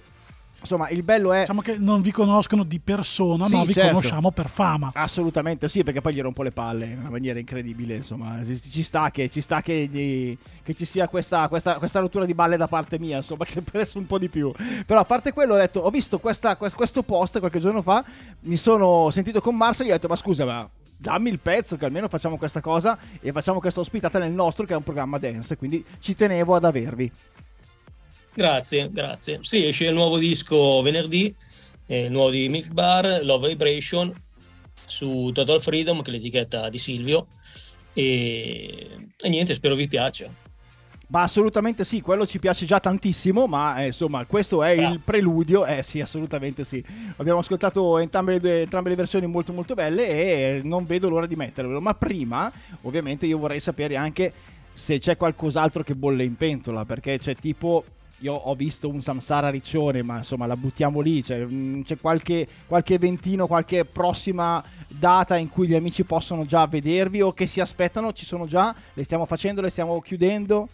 insomma il bello è... Diciamo che non vi conoscono di persona, Sì, ma vi certo. conosciamo per fama. Assolutamente sì, perché poi gli rompo le palle in una maniera incredibile. Insomma, ci sta che, ci, sta che, gli- che ci sia questa, questa, questa rottura di balle da parte mia, insomma, [LAUGHS] che per essere un po' di più. Però a parte quello, ho detto, ho visto questa- quest- questo post qualche giorno fa, mi sono sentito con Marcel e gli ho detto, ma scusa, ma dammi il pezzo che almeno facciamo questa cosa e facciamo questa ospitata nel nostro che è un programma dance, quindi ci tenevo ad avervi. Grazie, grazie. Sì, esce il nuovo disco venerdì, eh, il nuovo di Milk Bar, Love Vibration, su Total Freedom, che è l'etichetta di Silvio. E, e niente, spero vi piaccia. Ma assolutamente sì, quello ci piace già tantissimo, ma eh, insomma questo è il preludio, eh sì assolutamente sì, abbiamo ascoltato entrambe le, entrambe le versioni molto molto belle e non vedo l'ora di mettervelo, ma prima ovviamente io vorrei sapere anche se c'è qualcos'altro che bolle in pentola, perché c'è tipo... Io ho visto un Samsara Riccione, ma insomma la buttiamo lì. C'è, mm, c'è qualche, qualche eventino, qualche prossima data in cui gli amici possono già vedervi o che si aspettano? Ci sono già? Le stiamo facendo? Le stiamo chiudendo?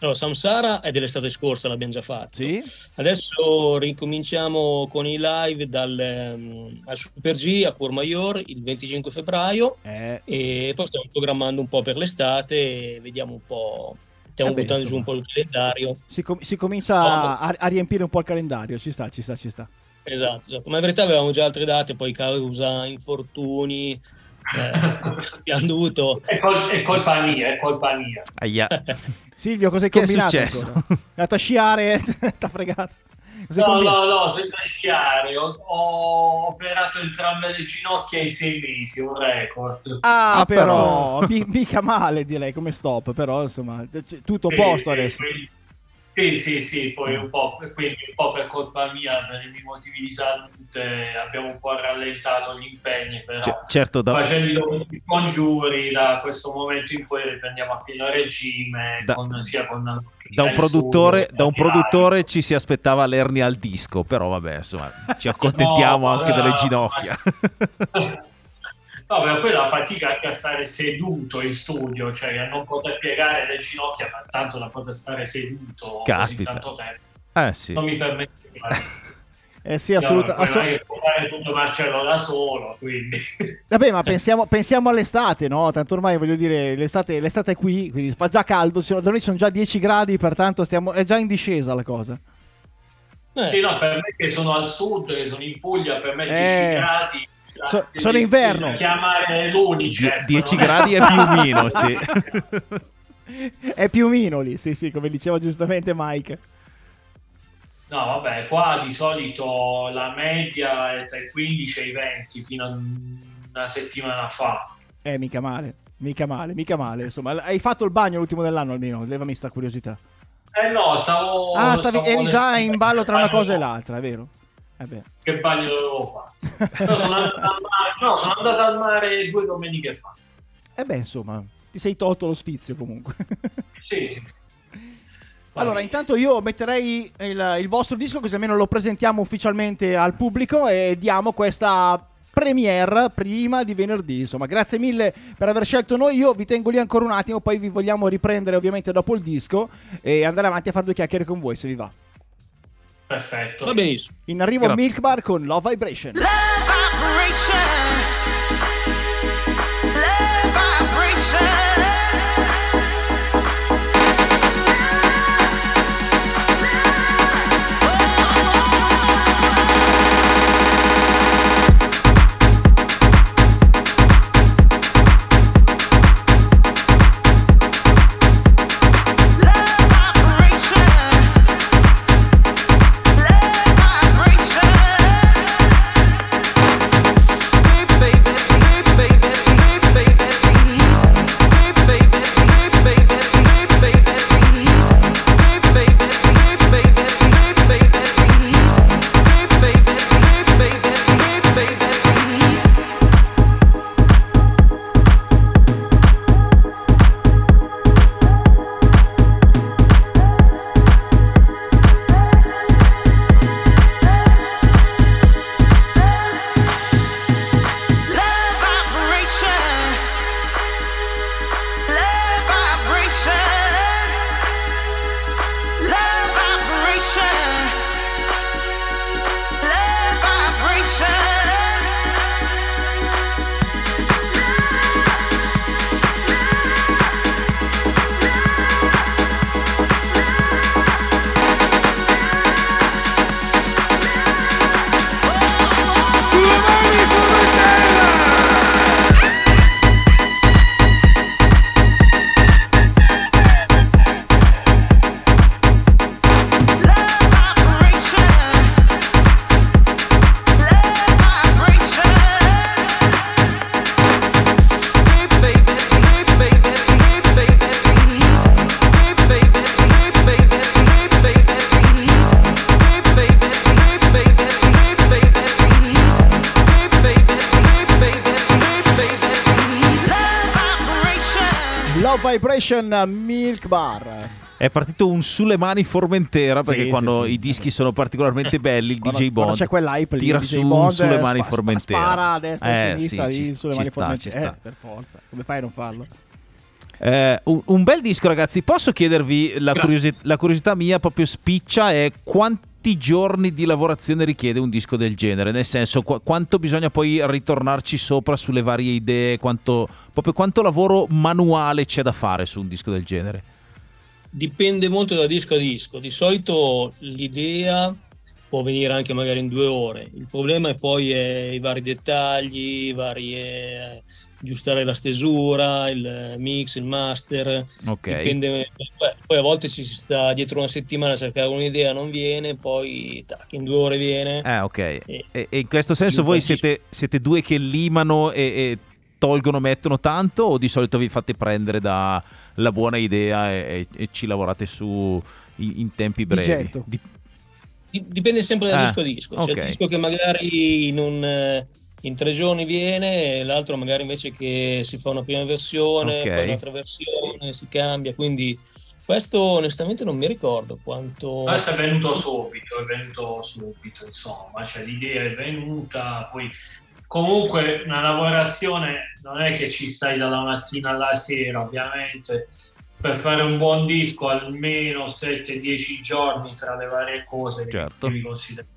Allora, Samsara è dell'estate scorsa, l'abbiamo già fatto. Sì. Adesso ricominciamo con i live dal, ehm, al Super G a Courmayeur il 25 febbraio Eh. e poi stiamo programmando un po' per l'estate e vediamo un po'. Stiamo Eh beh, buttando giù insomma. un po' il calendario. Si, com- si comincia a, a riempire un po' il calendario, ci sta, ci sta, ci sta. Esatto, esatto. Ma in verità avevamo già altre date, poi causa infortuni, eh, [LAUGHS] abbiamo dovuto... È, col- è colpa mia, è colpa mia. Aia. Silvio, cosa hai Che è combinato? successo? ancora? È andato a sciare, [LAUGHS] t'ha fregato. No, combinato? no, no, senza sciare. Ho, ho operato entrambe le ginocchia ai sei mesi, un record. Ah, Ah, però, però. mi- mica male direi come stop, però insomma, c- tutto a posto adesso. quindi- Sì, sì, sì, poi un po', quindi un po' per colpa mia, per i miei motivi di salute, abbiamo un po' rallentato gli impegni, però C- certo, da, facendo i congiuri da questo momento in cui riprendiamo a pieno regime, Da- con- sia con da un produttore, da un produttore ci si aspettava l'ernia al disco, però vabbè, insomma, ci [LAUGHS] accontentiamo No, anche delle no, ginocchia. [LAUGHS] [LAUGHS] No, però poi la fatica a piazzare seduto in studio, cioè a non poter piegare le ginocchia, ma tanto da poter stare seduto Caspita. tanto tempo. Eh sì. Non mi permette di fare. [LAUGHS] Eh sì, No, assolutamente. è che può fare tutto Marcello da solo, quindi... Vabbè, ma [LAUGHS] pensiamo, pensiamo all'estate, no? Tanto ormai voglio dire, l'estate, l'estate è qui, quindi fa già caldo, da noi sono già 10 gradi, pertanto stiamo, è già in discesa la cosa. Eh, Sì, no, per me che sono al sud, che sono in Puglia, per me 10 Eh, gradi... so- sono inverno. chiamare l'Unicef. 10 non è- gradi è [LAUGHS] piumino, sì. [LAUGHS] È Piumino lì, sì, sì, come diceva giustamente Mike. No, vabbè, qua di solito la media è tra i 15 e i 20 fino a una settimana fa. Eh, mica male, mica male, mica male. Insomma, hai fatto il bagno l'ultimo dell'anno almeno, levami sta curiosità. Eh no, stavo... ah, stavi, stavo eri già in [LAUGHS] ballo tra una cosa e l'altra, è vero? Eh. Che bagno dovevo fare? No, sono andato al mare, no, sono andato al mare due domeniche fa. Eh beh, insomma, ti sei tolto lo sfizio comunque. [LAUGHS] Sì, sì. Allora, intanto io metterei il, il vostro disco così almeno lo presentiamo ufficialmente al pubblico e diamo questa premiere prima di venerdì. Insomma, grazie mille per aver scelto noi. Io vi tengo lì ancora un attimo, poi vi vogliamo riprendere ovviamente dopo il disco e andare avanti a fare due chiacchiere con voi se vi va. Perfetto. Va benissimo. In arrivo Grazie. Milk Bar con Love Vibration. Love vibration. Love Vibration Milk Bar. È partito un sulle mani Formentera perché Sì, quando sì, sì. i dischi sono particolarmente belli, il Quando- DJ Bond c'è quell'hype lì, tira DJ su Bond, un sulle mani spa- Formentera. Spara a destra e a Eh, sinistra sì, lì, ci- sulle ci mani sta, Formentera. ci sta. Eh, per forza. Come fai a non farlo? Eh, un, un bel disco, ragazzi. Posso chiedervi la, curiosi- la curiosità mia, proprio spiccia, è quanti giorni di lavorazione richiede un disco del genere? Nel senso, qu- quanto bisogna poi ritornarci sopra sulle varie idee? Quanto, proprio quanto lavoro manuale c'è da fare su un disco del genere? Dipende molto da disco a disco. Di solito l'idea può venire anche magari in due ore. Il problema è poi eh, i vari dettagli, i vari eh, aggiustare la stesura, il mix, il master. Ok. Dipende, beh, poi a volte ci si sta dietro una settimana a cercare un'idea, non viene, poi tac, in due ore viene. Eh, ok. E- E, in questo senso voi siete, siete due che limano e, e tolgono, mettono tanto o di solito vi fate prendere dalla buona idea e, e- e ci lavorate su in, in tempi brevi? Di- Dipende sempre da Ah, disco a disco. C'è ok. il disco che magari in, un, eh, in tre giorni viene, l'altro magari invece che si fa una prima versione, Ok. poi un'altra versione, si cambia. Quindi questo onestamente non mi ricordo quanto... Adesso è venuto subito, è venuto subito, insomma, cioè l'idea è venuta, poi comunque una lavorazione non è che ci stai dalla mattina alla sera, ovviamente per fare un buon disco almeno 7-10 giorni tra le varie cose Certo. devi considerare.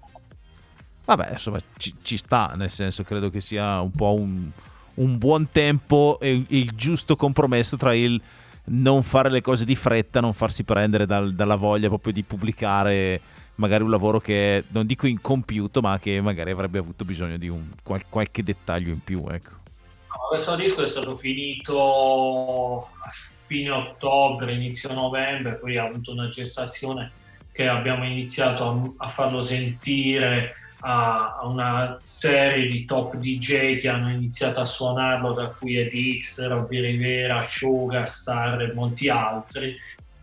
Vabbè, insomma, ci, ci sta, nel senso credo che sia un po' un, un buon tempo e il giusto compromesso tra il non fare le cose di fretta, non farsi prendere dal- dalla voglia proprio di pubblicare magari un lavoro che non dico incompiuto, ma che magari avrebbe avuto bisogno di un, qual- qualche dettaglio in più, ecco. No, questo disco è stato finito a fine ottobre, inizio novembre, poi ha avuto una gestazione che abbiamo iniziato a, a farlo sentire a, a una serie di top DJ che hanno iniziato a suonarlo, da cui EDX, Robby Rivera, Sugarstar e molti altri.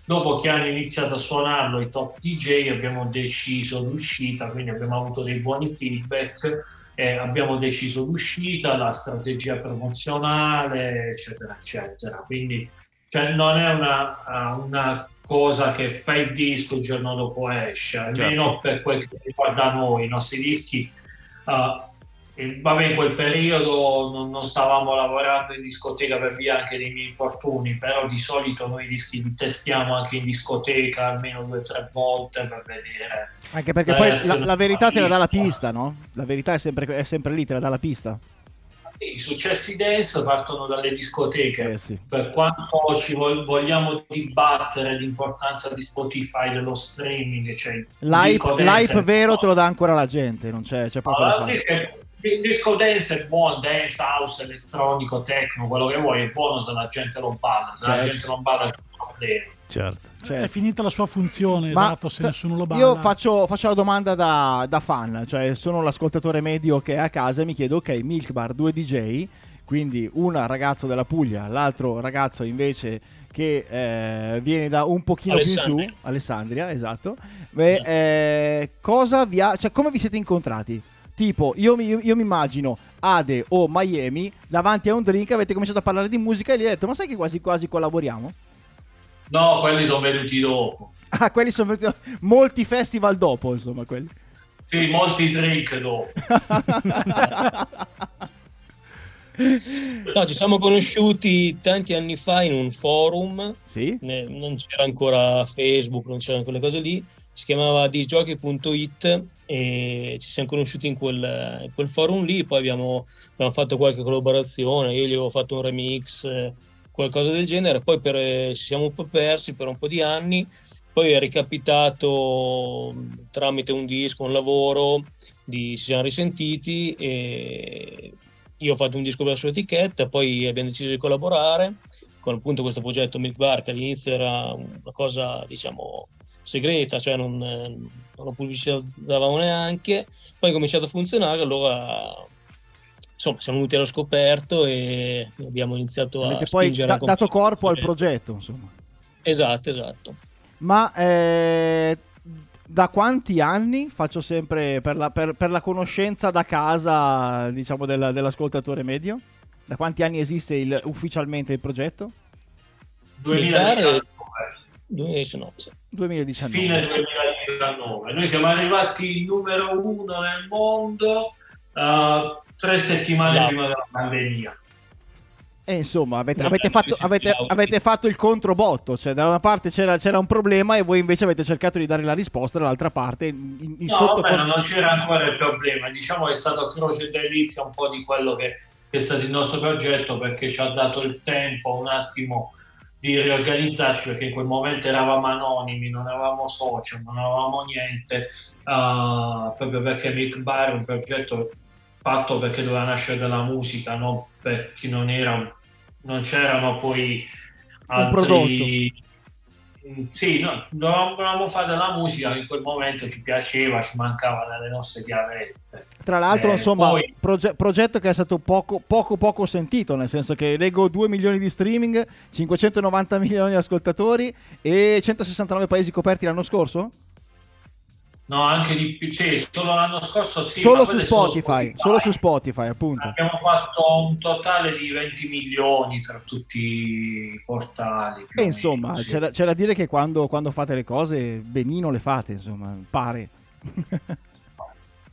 Dopo che hanno iniziato a suonarlo i top DJ abbiamo deciso l'uscita, quindi abbiamo avuto dei buoni feedback e abbiamo deciso l'uscita, la strategia promozionale, eccetera, eccetera. Quindi cioè, non è una, una cosa che fai il disco il giorno dopo esce, almeno Certo. per quel che riguarda noi, i nostri dischi. uh, eh, vabbè, in quel periodo non, non stavamo lavorando in discoteca per via anche dei miei infortuni, però di solito noi i dischi li testiamo anche in discoteca almeno due o tre volte per vedere. Anche perché poi la, la verità te la dà la pista, no? La verità è sempre, è sempre lì, te la dà la pista. I successi dance partono dalle discoteche. Eh sì. Per quanto ci vog- vogliamo dibattere l'importanza di Spotify, dello streaming, cioè L'hype, l'hype vero te lo dà ancora la gente, non c'è, c'è poco da Allora, fare. perché il disco dance è buono, dance, house, elettronico, techno, quello che vuoi, è buono se la gente lo balla, se la Certo. gente non balla è un problema. Certo. È finita la sua funzione, Ma esatto, se nessuno lo balla. Io faccio, faccio la domanda da, da fan, cioè sono l'ascoltatore medio che è a casa e mi chiedo, ok, Milk Bar, due DJ, quindi una ragazzo della Puglia, l'altro ragazzo invece che eh, viene da un pochino più in su, Alessandria, esatto. Beh, eh, cosa vi ha, cioè come vi siete incontrati? Tipo, io mi, io mi immagino Ade o Miami davanti a un drink, avete cominciato a parlare di musica e gli hai detto, ma sai che quasi quasi collaboriamo? No, quelli sono venuti dopo. Ah, quelli sono venuti molti festival dopo, insomma, quelli. Sì, molti drink dopo. No, ci siamo conosciuti tanti anni fa in un forum, Sì? ne- non c'era ancora Facebook, non c'erano quelle cose lì, si chiamava disjockey.it e ci siamo conosciuti in quel, in quel forum lì, poi abbiamo, abbiamo fatto qualche collaborazione, io gli avevo fatto un remix, eh, qualcosa del genere, poi per- eh, ci siamo un po' persi per un po' di anni, poi è ricapitato mh, tramite un disco, un lavoro, di, ci siamo risentiti e io ho fatto un disco per la sua etichetta, poi abbiamo deciso di collaborare. Con appunto questo progetto Milk Bar che all'inizio era una cosa diciamo segreta, cioè non, eh, non lo pubblicizzavamo neanche, poi è cominciato a funzionare, allora insomma siamo venuti allo scoperto e abbiamo iniziato a Avete poi spingere da- dato corpo al progetto, insomma. Esatto, esatto. Ma eh, da quanti anni faccio sempre per la, per- per la conoscenza da casa, diciamo, della- dell'ascoltatore medio? Da quanti anni esiste il- ufficialmente il progetto? 2019. 2019, sì. 2019. fine 2019. Noi siamo arrivati numero uno nel mondo eh, tre settimane Bravo. prima della pandemia. E insomma, avete, avete fatto, avete, avete fatto il controbotto, cioè da una parte c'era, c'era un problema e voi invece avete cercato di dare la risposta, dall'altra parte in, in- No, sottofor- vabbè, non c'era ancora il problema. Diciamo che è stato croce delizia un po' di quello che che è stato il nostro progetto perché ci ha dato il tempo un attimo di riorganizzarci perché in quel momento eravamo anonimi, non avevamo social, non avevamo niente, ah, proprio perché Mick Bar è un progetto fatto perché doveva nascere dalla musica, non perché non era non c'erano poi altri Mm, sì, no, dovevamo, dovevamo fare della musica che in quel momento ci piaceva, ci mancava dalle nostre chiavette. Tra l'altro, Eh, insomma, poi- proge- progetto che è stato poco, poco poco sentito, nel senso che leggo 2 milioni di streaming, 590 milioni di ascoltatori e 169 paesi coperti l'anno scorso? No, anche di più, sì, solo l'anno scorso sì. solo su solo Spotify, solo su Spotify, appunto. Abbiamo fatto un totale di 20 milioni tra tutti i portali. E o insomma, meno, sì. c'è, da, c'è da dire che quando, quando fate le cose, benino le fate, insomma, pare. [LAUGHS]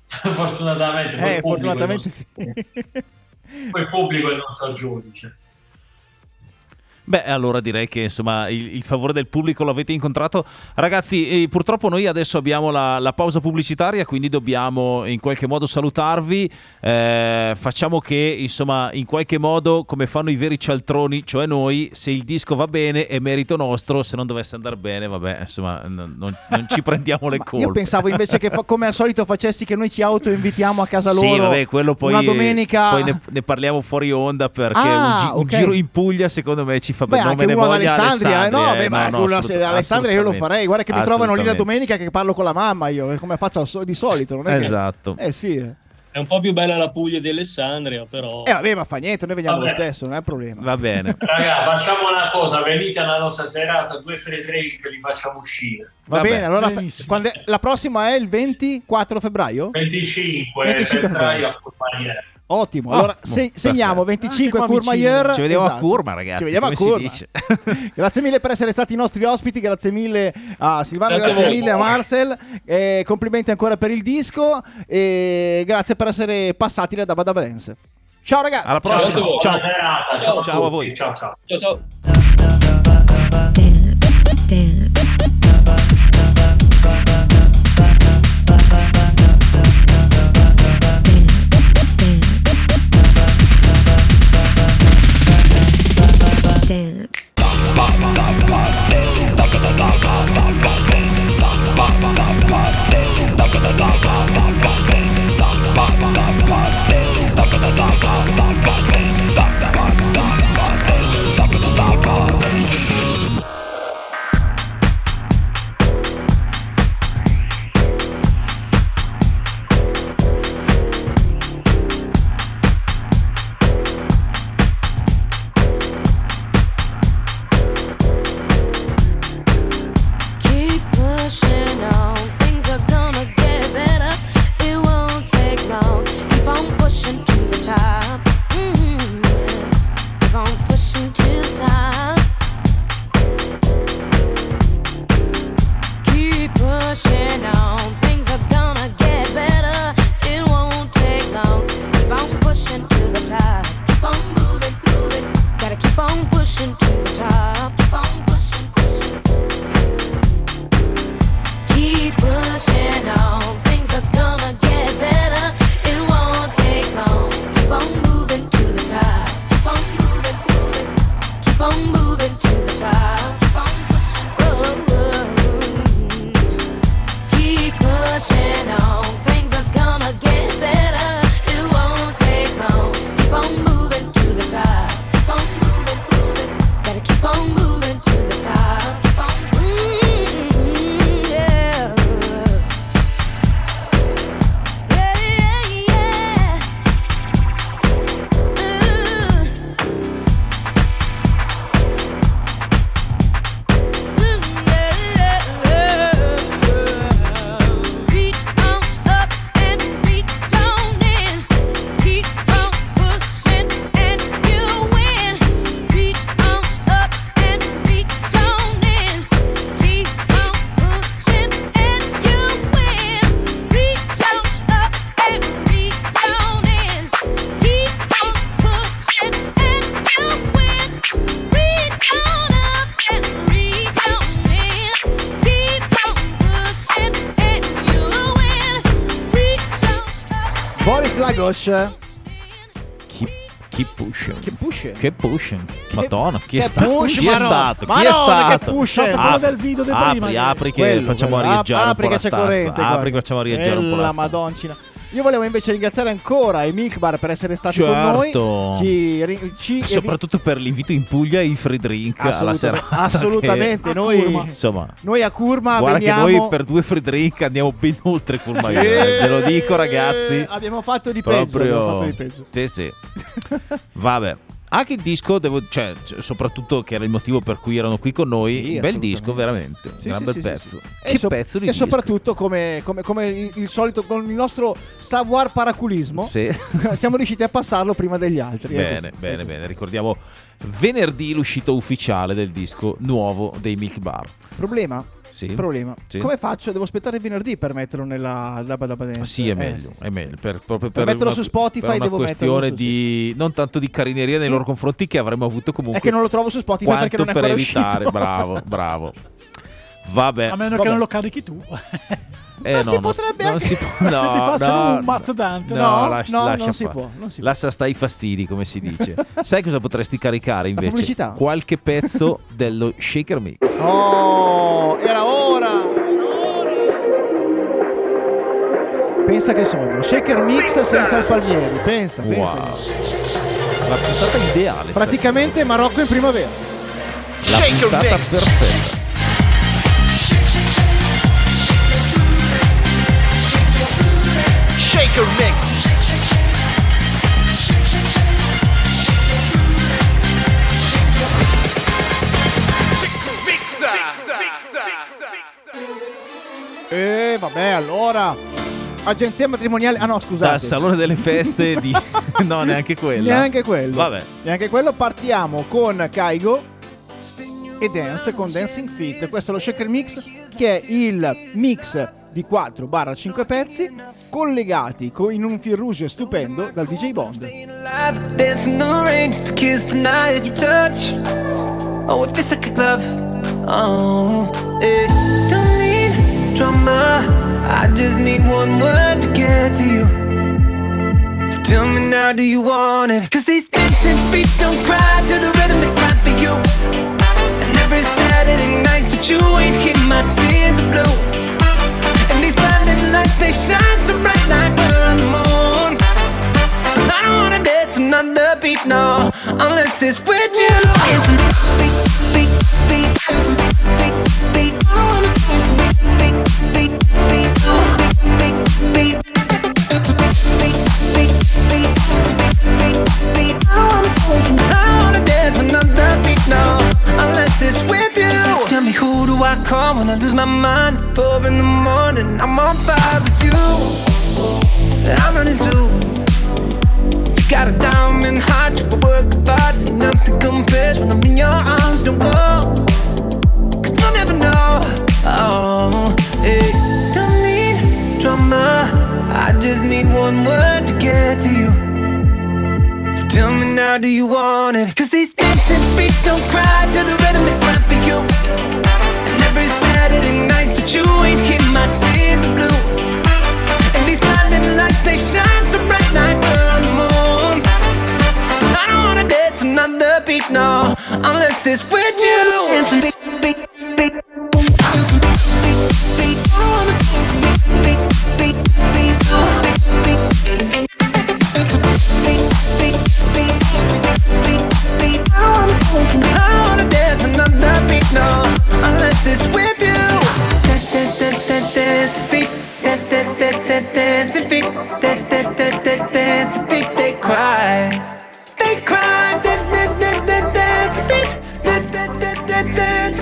fortunatamente, Eh, fortunatamente sì. poi il pubblico è il nostro giudice. Beh, allora direi che insomma il, il favore del pubblico lo avete incontrato. Ragazzi, eh, purtroppo noi adesso abbiamo la, la pausa pubblicitaria, quindi dobbiamo in qualche modo salutarvi. Eh, facciamo che insomma in qualche modo, come fanno i veri cialtroni, cioè noi, se il disco va bene è merito nostro, se non dovesse andare bene, vabbè, insomma non, non- non ci prendiamo le [LAUGHS] colpe. Io pensavo invece che fa- come al solito facessi che noi ci autoinvitiamo a casa Sì, loro vabbè, quello poi, una domenica. poi ne, ne parliamo fuori onda perché Ah, un, gi- un ok. giro in Puglia secondo me ci fa Beh. Non anche me ne uno ad voglia Alessandria, eh, no, Alessandria, beh, eh, ma no, no, assolut- Alessandria io lo farei. Guarda che mi trovano lì la domenica che parlo con la mamma io, come faccio so- di solito. Non è che- Esatto. Eh sì. Eh È un po' più bella la Puglia di Alessandria, però... vabbè, ma fa niente, noi veniamo Vabbè. lo stesso, non è un problema. Va bene. [LAUGHS] Raga, facciamo una cosa, venite alla nostra serata, due free drink li facciamo uscire. Va Vabbè. bene, allora è- la prossima è il 24 febbraio? 25, 25 febbraio a Courmayeur. Ottimo, Ah, allora boh, se- segniamo Anche 25 qua Courmayeur. Ci vediamo a esatto. Curma, ragazzi, Ci vediamo come a si Curma. dice. [LAUGHS] grazie mille per essere stati i nostri ospiti, grazie mille a Silvano, Grazie grazie, a mille a Marcel, eh, complimenti ancora per il disco e grazie per essere passati da Dance. Ciao ragazzi! Alla prossima. ciao. Ciao. Ciao, Ciao a voi. Ciao, ciao. Ciao, ciao. Keep, keep pushing. Che push. Che pushing. Madonna, chi è stato? push, Chi è Madonna. stato? Chi è Madonna, stato? push. Apri- del video di apri, prima. apri che Quello, facciamo quello. arieggiare un Apri po' che la c'è stanza. corrente. Apri che facciamo arieggiare un po' Bella la stanza. Io volevo invece ringraziare ancora i Milkbar per essere stati con noi. Certo. Ci, ri- ci Soprattutto per l'invito in Puglia e i free drink alla serata. assolutamente, che- noi- insomma, noi a Curma guarda veniamo che noi per due free drink andiamo ben oltre Curma. Sì. Ve lo dico, ragazzi. Abbiamo fatto di peggio. Proprio. Abbiamo fatto di peggio. Sì, sì. Vabbè. Anche il disco, devo, cioè, soprattutto che era il motivo per cui erano qui con noi. Sì, bel disco, veramente. Sì, gran sì, bel sì, pezzo. Che E so- pezzo di E disco. soprattutto come, come- come il, solito con il nostro savoir paraculismo Sì. [LAUGHS] siamo riusciti a passarlo prima degli altri. Ecco. Bene, bene, bene. Ricordiamo venerdì l'uscita ufficiale del disco nuovo dei Milk Bar. Problema? Sì. Problema. Sì. Come faccio? Devo aspettare venerdì per metterlo nella Dabba Dabba Dance. Sì, è Eh, meglio, sì. è meglio. Per, proprio Per per, metterlo una, su Spotify per una devo questione di non tanto di carineria nei loro confronti che avremmo avuto comunque È che non lo trovo su Spotify perché non è per ancora evitare, uscito. bravo, bravo. [LAUGHS] Vabbè. A meno Vabbè. che non lo carichi tu. [LAUGHS] Eh, Ma no, si no, potrebbe non anche- si può, [LAUGHS] Se no, ti facciano no, un mazzo Dante. No, No, lascia, no, lascia non si può, non si può. Lascia stare i fastidi, come si dice. [LAUGHS] Sai cosa potresti caricare invece? Qualche pezzo dello Shaker Mix. Oh, era ora! Pensa che sogno. Shaker mix senza il palmieri. Pensa, pensa. Wow. La puntata ideale. Praticamente Marocco in primavera. stasera. La puntata perfetta. Shaker mix. E vabbè, allora. Agenzia matrimoniale. Ah no, scusate. Dal salone delle feste [LAUGHS] di... no, neanche quella. Neanche quello. Vabbè. Neanche quello. Partiamo con Kaigo e Dance con Dancing Fit. Questo è lo Shaker Mix che è il mix di 4-5 pezzi collegati co- in un fil rouge stupendo dal DJ Bond. Oh, it feels like a glove. Oh, it don't need drama. I just need one word to get to you. So tell me now, do you want it? Cause these dancing feet don't cry to the rhythm they cry for you. And every Saturday night that you ain't keep my tears blue. They shine so bright like we're on the moon. I don't wanna dance another beat, no, unless it's with you. Beat, beat, beat, beat, beat, beat. I don't wanna dance, beat, beat, beat, beat, beat, beat, beat. I wanna dance another beat, unless it's with. Tell me who do I call when I lose my mind? Four in the morning, I'm on fire with you. I'm running too. You got a diamond heart, you work hard, nothing compares when I'm in your arms. Don't go, cause you'll never know. Oh, hey, don't need drama. I just need one word to get to you. So tell me now, do you want it? Cause these dancing feet don't cry to the rhythm they cry for you. And every Saturday night that you ain't keep my tears are blue. And these blinding lights, they shine so bright like we're on the moon. I don't wanna dance another beat, no, unless it's with you. Dancing beat, beat, beat. Dancing beat, beat, beat. I wanna dance beat, beat, I wanna dance another beat, no, unless it's with you. Dancing feet, dancing feet, dancing feet, they cry. They cry, dancing feet, dancing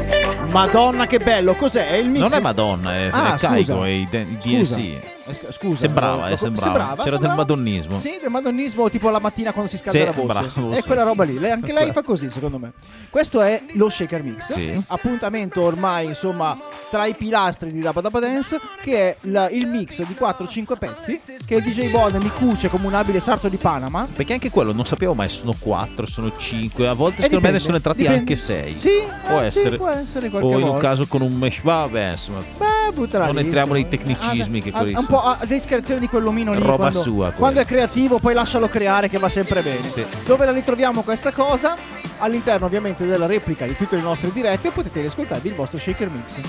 feet. Madonna che bello, cos'è? È il mix? Non è Madonna, è, Ah, è scusa. è i i. DNC. Eh, sc- Scusa, Sembrava, eh, lo- sembrava. C'era del sembrava. madonnismo. Sì, del madonnismo tipo la mattina quando si scalda Sì, la voce. bravo, è sì. quella roba lì. Anche lei fa così, secondo me. Questo è lo Shaker Mix. Sì. Appuntamento ormai, insomma, tra i pilastri di Dabba Dabba Dance, che è la- il mix di 4-5 pezzi che il DJ Bond mi cuce come un abile sarto di Panama. Perché anche quello non sapevo mai sono 4, sono 5. A volte Eh, secondo me ne sono entrati dipende. anche 6. Sì, può eh, essere. può essere o in un caso con un mesh, vabbè, insomma. Beh, Eh, buttala Non lì, entriamo nei tecnicismi che Ha- quelli un po' a discrezione di quell'omino lì. Roba quando, sua. Quando è creativo, poi lascialo creare che va sempre bene. Sì. Dove la ritroviamo questa cosa? All'interno ovviamente della replica di tutte le nostre dirette potete riascoltarvi il vostro shaker mix.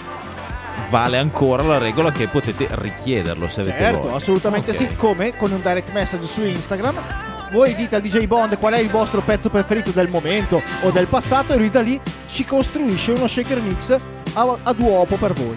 Vale ancora la regola che potete richiederlo se avete Certo, voglia. assolutamente Ok. sì, come con un direct message su Instagram. Voi dite al DJ Bond qual è il vostro pezzo preferito del momento o del passato e lui da lì ci costruisce uno shaker mix a, a duopo per voi.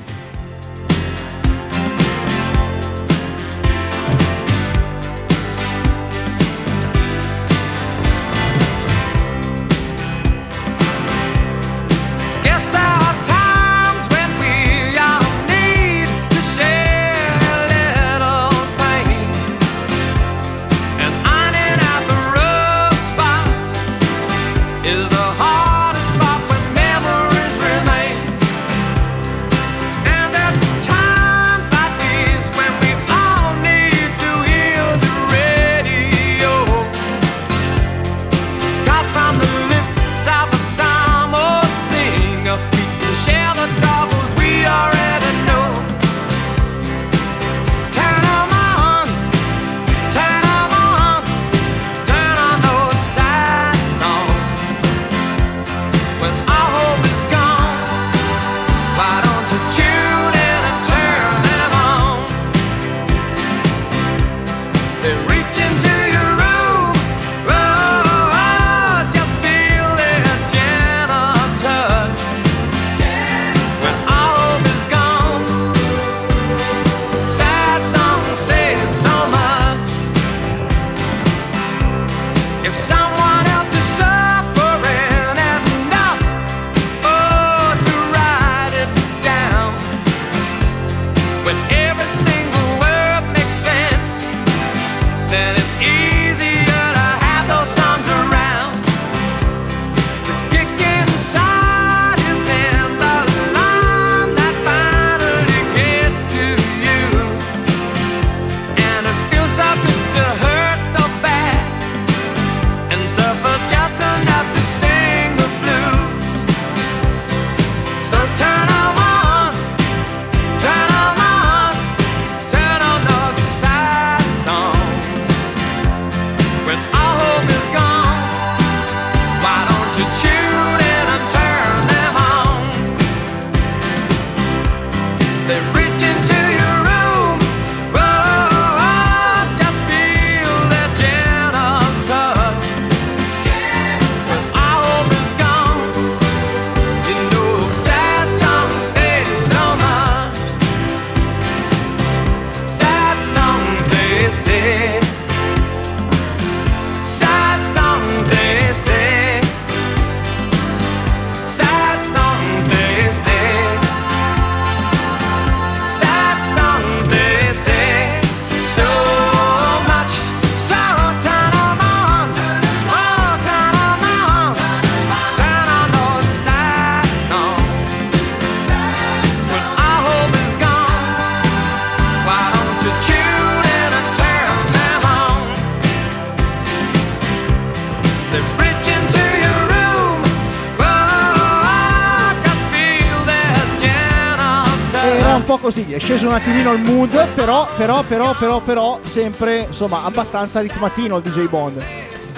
Sceso un attimino il mood, però, però, però, però, però, sempre, insomma, abbastanza ritmatino il DJ Bond.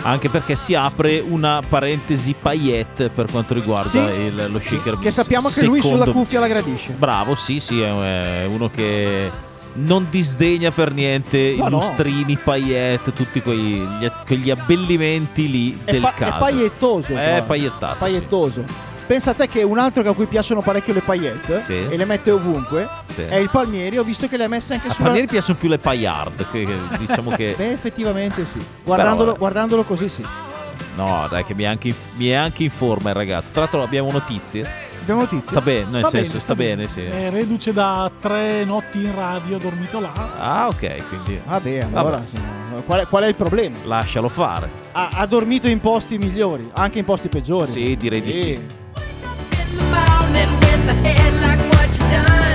Anche perché si apre una parentesi paillette per quanto riguarda Sì. il- lo shaker Che sappiamo che lui Secondo- sulla cuffia la gradisce. Bravo, sì, sì, è è uno che non disdegna per niente No, i no. lustrini, paillette, tutti quei, gli, quegli abbellimenti lì È, del pa- è caso. pagliettoso. È tra- pagliettato, Pagliettoso. Pensa a te che un altro che a cui piacciono parecchio le paillette Sì. e le mette ovunque Sì. è il Palmieri. Ho visto che le ha messe anche A sulla. Palmieri piacciono più le paillard, che, che diciamo che... [LAUGHS] Beh, effettivamente sì. Guardandolo, vabbè. guardandolo così sì. No, dai, che mi è, anche in, mi è anche in forma il ragazzo. Tra l'altro abbiamo notizie. Abbiamo notizie. Sta bene, nel Sta senso, bene, sta sta bene, sì. È reduce da tre notti in radio, ha dormito là. Ah, ok, quindi... Vabbè, allora Vabbè. qual, è, qual è il problema? Lascialo fare. Ha, ha dormito in posti migliori, anche in posti peggiori. Sì, direi di sì. Morning with the head like what you done.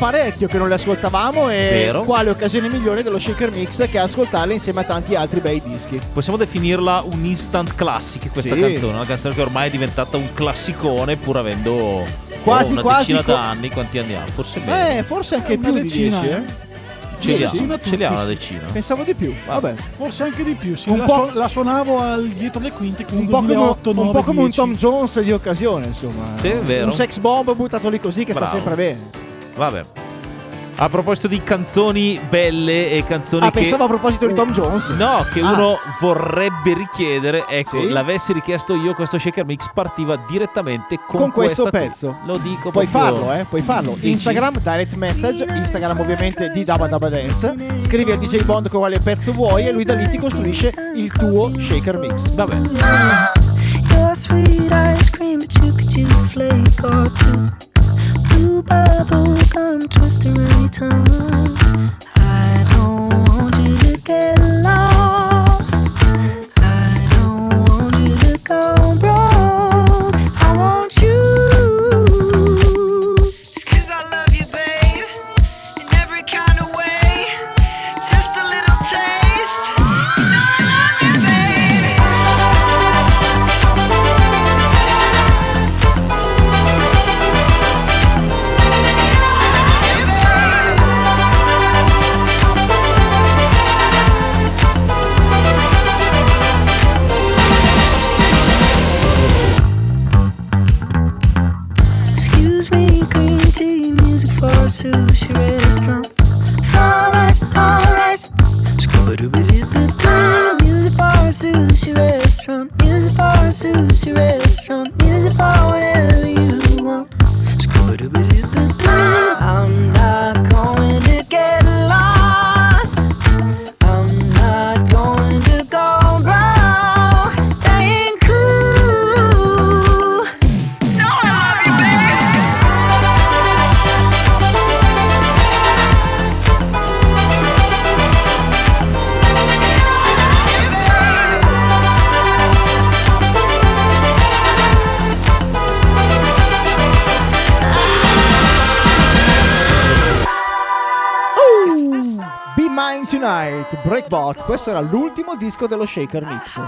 Parecchio che non le ascoltavamo e Vero. quale occasione migliore dello Shaker Mix che ascoltarle insieme a tanti altri bei dischi. Possiamo definirla un instant classic questa Sì. canzone, una canzone che ormai è diventata un classicone pur avendo Quasi, oh, una quasi decina co- d'anni, quanti anni ha? Forse meno. Eh, forse anche più di decina, 10, eh. eh? ce li ha, ce li ha una decina. Pensavo di più, vabbè. Forse anche di più, sì, Un la, po'- su- la suonavo al- dietro le quinte, quindi Un po' come, 2008, un, 9, po' come un 10. Tom Jones di occasione, insomma. Sì, è vero. Un sex bomb buttato lì così che sta Bravo. sempre bene. Vabbè. A proposito di canzoni belle e canzoni Ah, che pensavo a proposito di Tom Jones. No, che Ah. uno vorrebbe richiedere. Ecco, Sì? l'avessi richiesto io, questo shaker mix partiva direttamente con, Con questo qui. pezzo. Lo dico Puoi proprio- farlo, eh, puoi farlo. Dici? Instagram, direct message, Instagram ovviamente di Dabba Dabba Dance. Scrivi al DJ Bond con quale pezzo vuoi e lui da lì ti costruisce il tuo shaker mix. Vabbè. Your sweet ice cream, but you could use a flake or two. Blue bubble gum twist around your tongue. I don't want you to get Questo era l'ultimo disco dello shaker mix.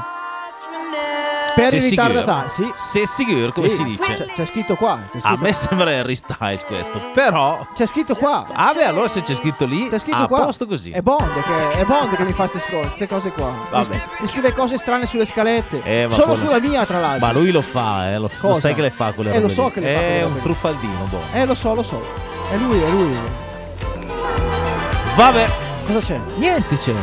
Per Se i ritardatari, sì. Se sicuro, come Sì, si dice? C'è, c'è scritto qua. c'è A scritto- me sembra Harry Styles questo, però... C'è scritto qua. Ah beh, allora se c'è scritto lì, C'è scritto a qua. posto così. È Bond che, è Bond che mi fa queste cose qua. Vabbè. Mi, scrive cose strane sulle scalette. Eh, Solo quello- sulla mia, tra l'altro. Ma lui lo fa, eh, lo, lo sai che le fa quelle Eh, lo robe so lì. che le fa È robe un truffaldino, boh. Eh, lo so, lo so. È lui, è lui. Vabbè, Cosa c'è? niente c'è.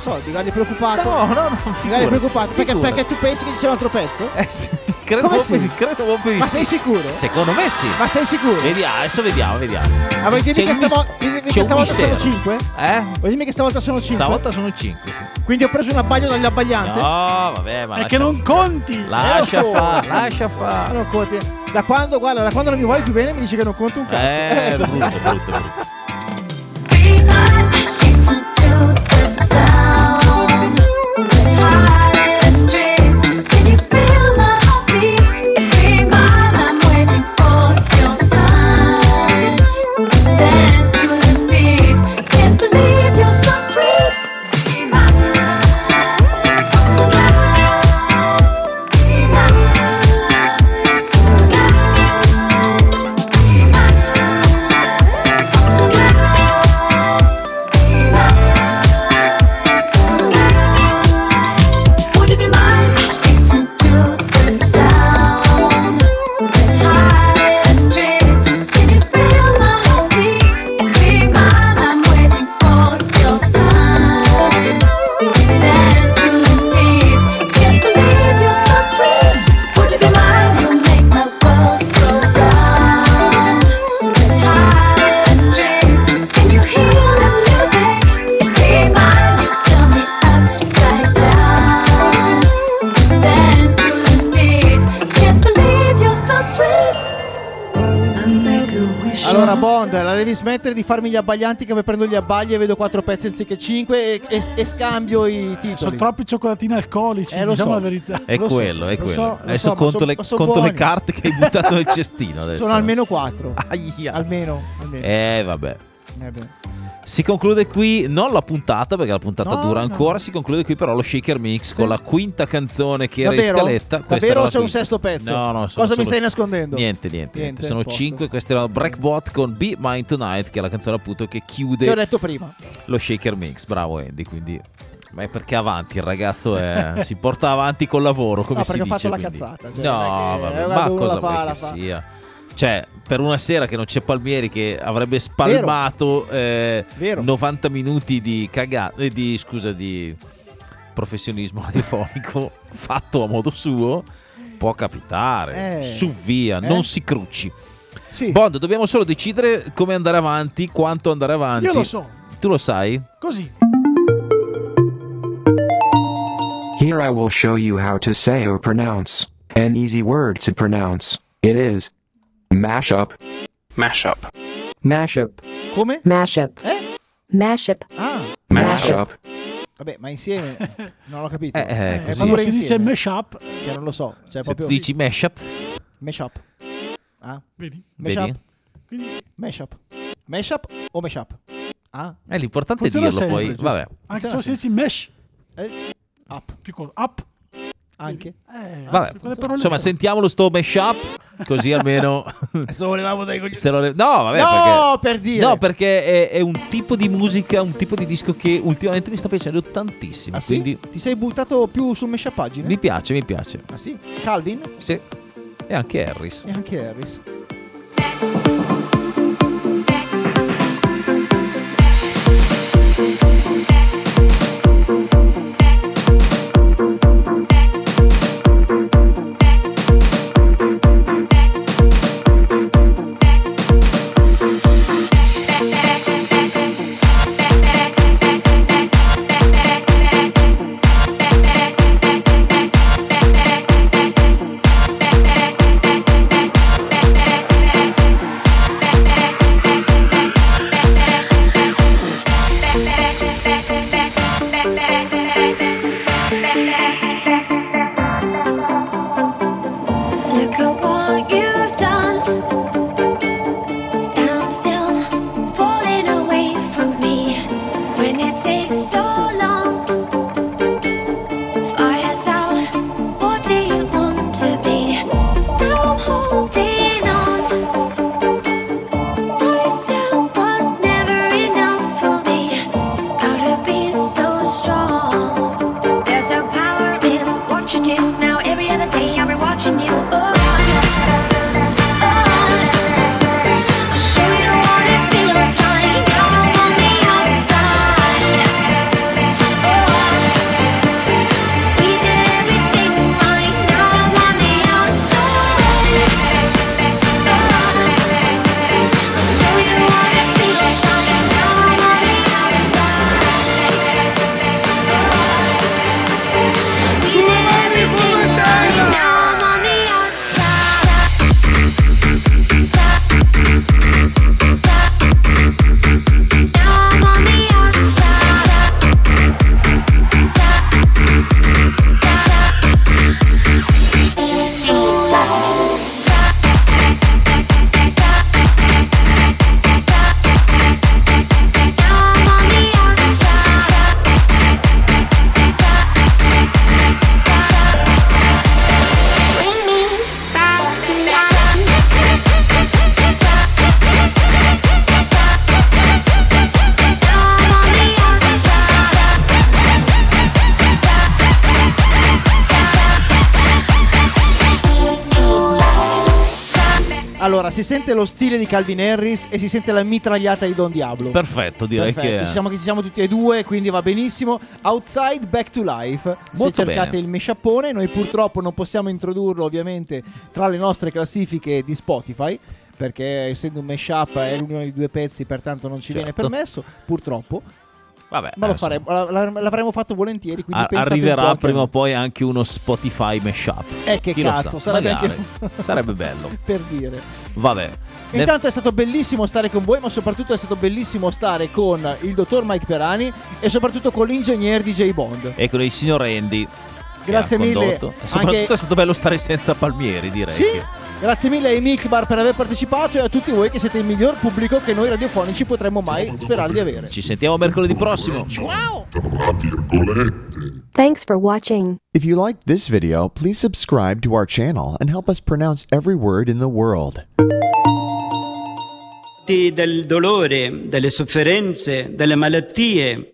Non so, Digali è preoccupato. No, no, no, è figurati, preoccupato. Perché, perché tu pensi che ci sia un altro pezzo? Eh sì, credo Come proprio, sì? di- credo proprio di Ma sì. sei sicuro? Secondo me sì. Ma sei sicuro? Vediamo, adesso vediamo, vediamo. Ah, vuoi dirmi che, stavo- dimmi che stavolta sono mistero. 5? Eh? Vuoi dirmi che stavolta sono 5? Stavolta sono 5, sì. Quindi ho preso un abbaglio dagli abbaglianti? No, vabbè, ma È che non conti! lascia fare, lascia Ah, fare. non conti. Da quando, guarda, da quando non mi vuoi più bene mi dici che non conto un cazzo. Eh, [LAUGHS] brutto, brutto, brutto. Listen to the sound. Farmi gli abbaglianti che poi prendo gli abbagli e vedo quattro pezzi anziché cinque e, e- e scambio i titoli. Sono troppi cioccolatini alcolici, Eh, lo diciamo so. la verità. È Lo so, quello, è lo quello. so, adesso so, conto, so- le, so conto le carte che hai buttato nel cestino [LAUGHS] adesso. Sono almeno quattro. Aia. Almeno, almeno. Eh, vabbè. Eh beh. Si conclude qui non la puntata, perché la puntata No, dura no. ancora. Si conclude qui, però, lo shaker mix con la quinta canzone che era in scaletta. Questa Davvero c'è un sesto pezzo? No, no, sono Cosa mi stai nascondendo? Niente, niente, niente. Niente, Sono cinque. Questa era Breakbot con Be Mine Tonight, che è la canzone appunto che chiude Che ho detto prima. lo shaker mix. Bravo, Andy. Quindi. Ma è perché avanti il ragazzo è- [LAUGHS] si porta avanti col lavoro, come No, si perché ho dice. fatto la cazzata, cioè, no, vabbè, ma cosa fa, vuoi la che fa. sia? Cioè, per una sera che non c'è Palmieri che avrebbe spalmato eh, Vero. 90 minuti di cagata, eh, di scusa, di professionismo radiofonico [LAUGHS] fatto a modo suo, può capitare. Eh. Su via, Eh. non si crucci. Sì. Bond, dobbiamo solo decidere come andare avanti, quanto andare avanti. Io lo so. Tu lo sai? Così. Here I will show you how to say or pronounce an easy word to pronounce. It is mashup. Mashup. Mashup. Come? Mashup. Eh? Mashup. Ah. Mashup. Vabbè, ma insieme [LAUGHS] non l'ho capito. Eh, eh, così. ma pure Si dice mashup. Che non lo so. Cioè, Se proprio tu dici mashup, mashup. Ah. Vedi? Mashup. Vedi? Quindi Mashup. Mashup o mashup? Ah. eh, l'importante è dirlo sempre, poi. giusto? Vabbè. Anche se dice mesh. Eh, Up. Piccolo. Up. Anche. Eh, Vabbè, insomma, sentiamolo sto mashup, così almeno [LAUGHS] Adesso volevamo dai coglioni. se lo No, vabbè, No, perché per dire. No, perché è, è un tipo di musica, un tipo di disco che ultimamente mi sta piacendo tantissimo, Ah, sì? quindi Ti sei buttato più sul mashup pagina? mi piace, mi piace. Ah sì? Calvin? Sì. E anche Harris. E anche Harris. Sente lo stile di Calvin Harris e si sente la mitragliata di Don Diablo. Perfetto, direi Perfetto, che siamo, che ci siamo tutti e due, quindi va benissimo. Outside Back to Life. Molto Se cercate bene. il meshappone, noi purtroppo non possiamo introdurlo ovviamente tra le nostre classifiche di Spotify. Perché essendo un mashup è l'unione di due pezzi, pertanto non ci viene Certo. permesso, purtroppo. Vabbè, Ma lo faremo, la- la- l'avremmo fatto volentieri. Quindi A- arriverà prima o poi anche uno Spotify mashup. Eh, che Chi cazzo, sa? sarebbe anche- [LAUGHS] sarebbe bello. per dire. Vabbè. Intanto è stato bellissimo stare con voi, ma soprattutto è stato bellissimo stare con il dottor Mike Perani e soprattutto con l'ingegner DJ Bond. E con il signor Andy. Grazie mille. E soprattutto Anche- è stato bello stare senza Palmieri, direi. Sì, che- grazie mille ai Mikbar per aver partecipato e a tutti voi che siete il miglior pubblico che noi radiofonici potremmo mai sperare di avere. Ci sentiamo mercoledì prossimo. Virgolette. Thanks for watching. If you liked this video, please subscribe to our channel and help us pronounce every word in the world. del dolore, delle sofferenze, delle malattie,